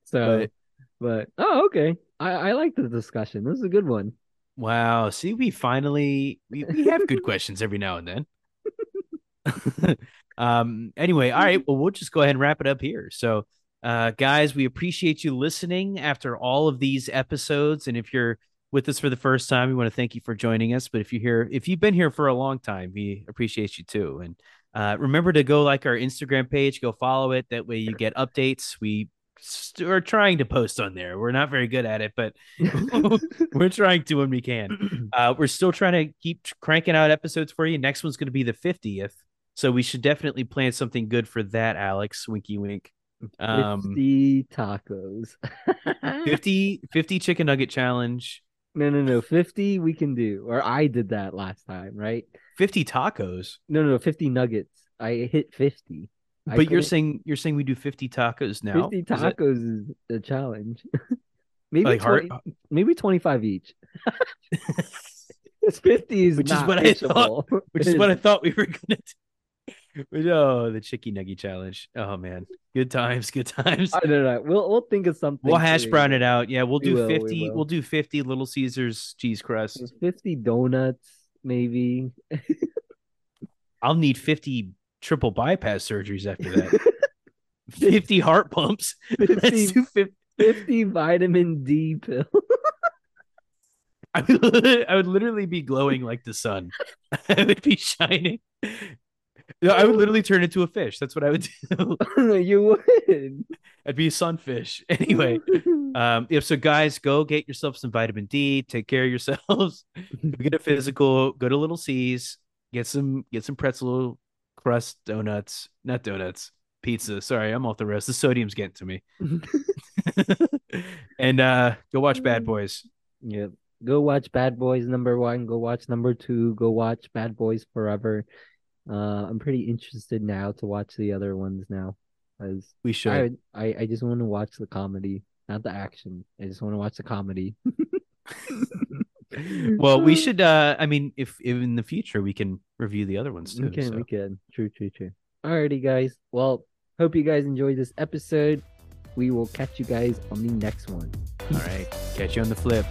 So But- but oh okay. I, I like the discussion. This is a good one. Wow. See, we finally we, we have good questions every now and then. Um anyway, all right, well we'll just go ahead and wrap it up here. So uh guys, we appreciate you listening after all of these episodes and if you're with us for the first time, we want to thank you for joining us, but if you're here if you've been here for a long time, we appreciate you too. And uh remember to go like our Instagram page, go follow it that way you get updates. We st- are trying to post on there. We're not very good at it, but *laughs* *laughs* we're trying to when we can. *clears throat* Uh, we're still trying to keep cranking out episodes for you. Next one's going to be the 50th. So we should definitely plan something good for that, Alex. Winky wink. Um, 50 tacos. *laughs* 50, 50 chicken nugget challenge, No, no, no. 50 we can do. Or I did that last time, right? 50 tacos. No, no, no. 50 nuggets. I hit 50. I But you're saying you're saying we do 50 tacos now? 50 tacos is the challenge. *laughs* maybe like hard, 20 maybe 25 each. *laughs* It's 50 is Which is what I thought- which is what I thought we were gonna do. But, oh, the chicky nugget challenge. Oh man, good times, good times. I don't know. We'll we'll think of something. We'll hash brown it out. Yeah, we'll We do will, 50. will. We'll do 50 Little Caesars cheese crust. There's 50 donuts, maybe. I'll need 50 triple bypass surgeries after that. *laughs* 50 heart pumps. *laughs* 50, 50. 50 vitamin D pills. *laughs* I would, I would literally be glowing like the sun. I would be shining. No, I would *laughs* literally turn into a fish. That's what I would do. *laughs* you would. I'd be a sunfish. *laughs* Anyway, um, if so, guys, go get yourself some vitamin D. Take care of yourselves. Get a physical. Go to Little C's. Get some. Get some pretzel crust donuts. Not donuts. Pizza. Sorry, I'm off the rest. The sodium's getting to me. and uh, go watch Bad Boys. Yeah. Go watch Bad Boys number one. Go watch number two. Go watch Bad Boys Forever. Uh, I'm pretty interested now to watch the other ones now, as We should. I I just want to watch the comedy, not the action. I just want to watch the comedy. *laughs* well, we should. uh I mean, if, if in the future we can review the other ones too. We can, so. we can. True, true, true. Alrighty, guys. Well, hope you guys enjoyed this episode. We will catch you guys on the next one. All right. Catch you on the flip.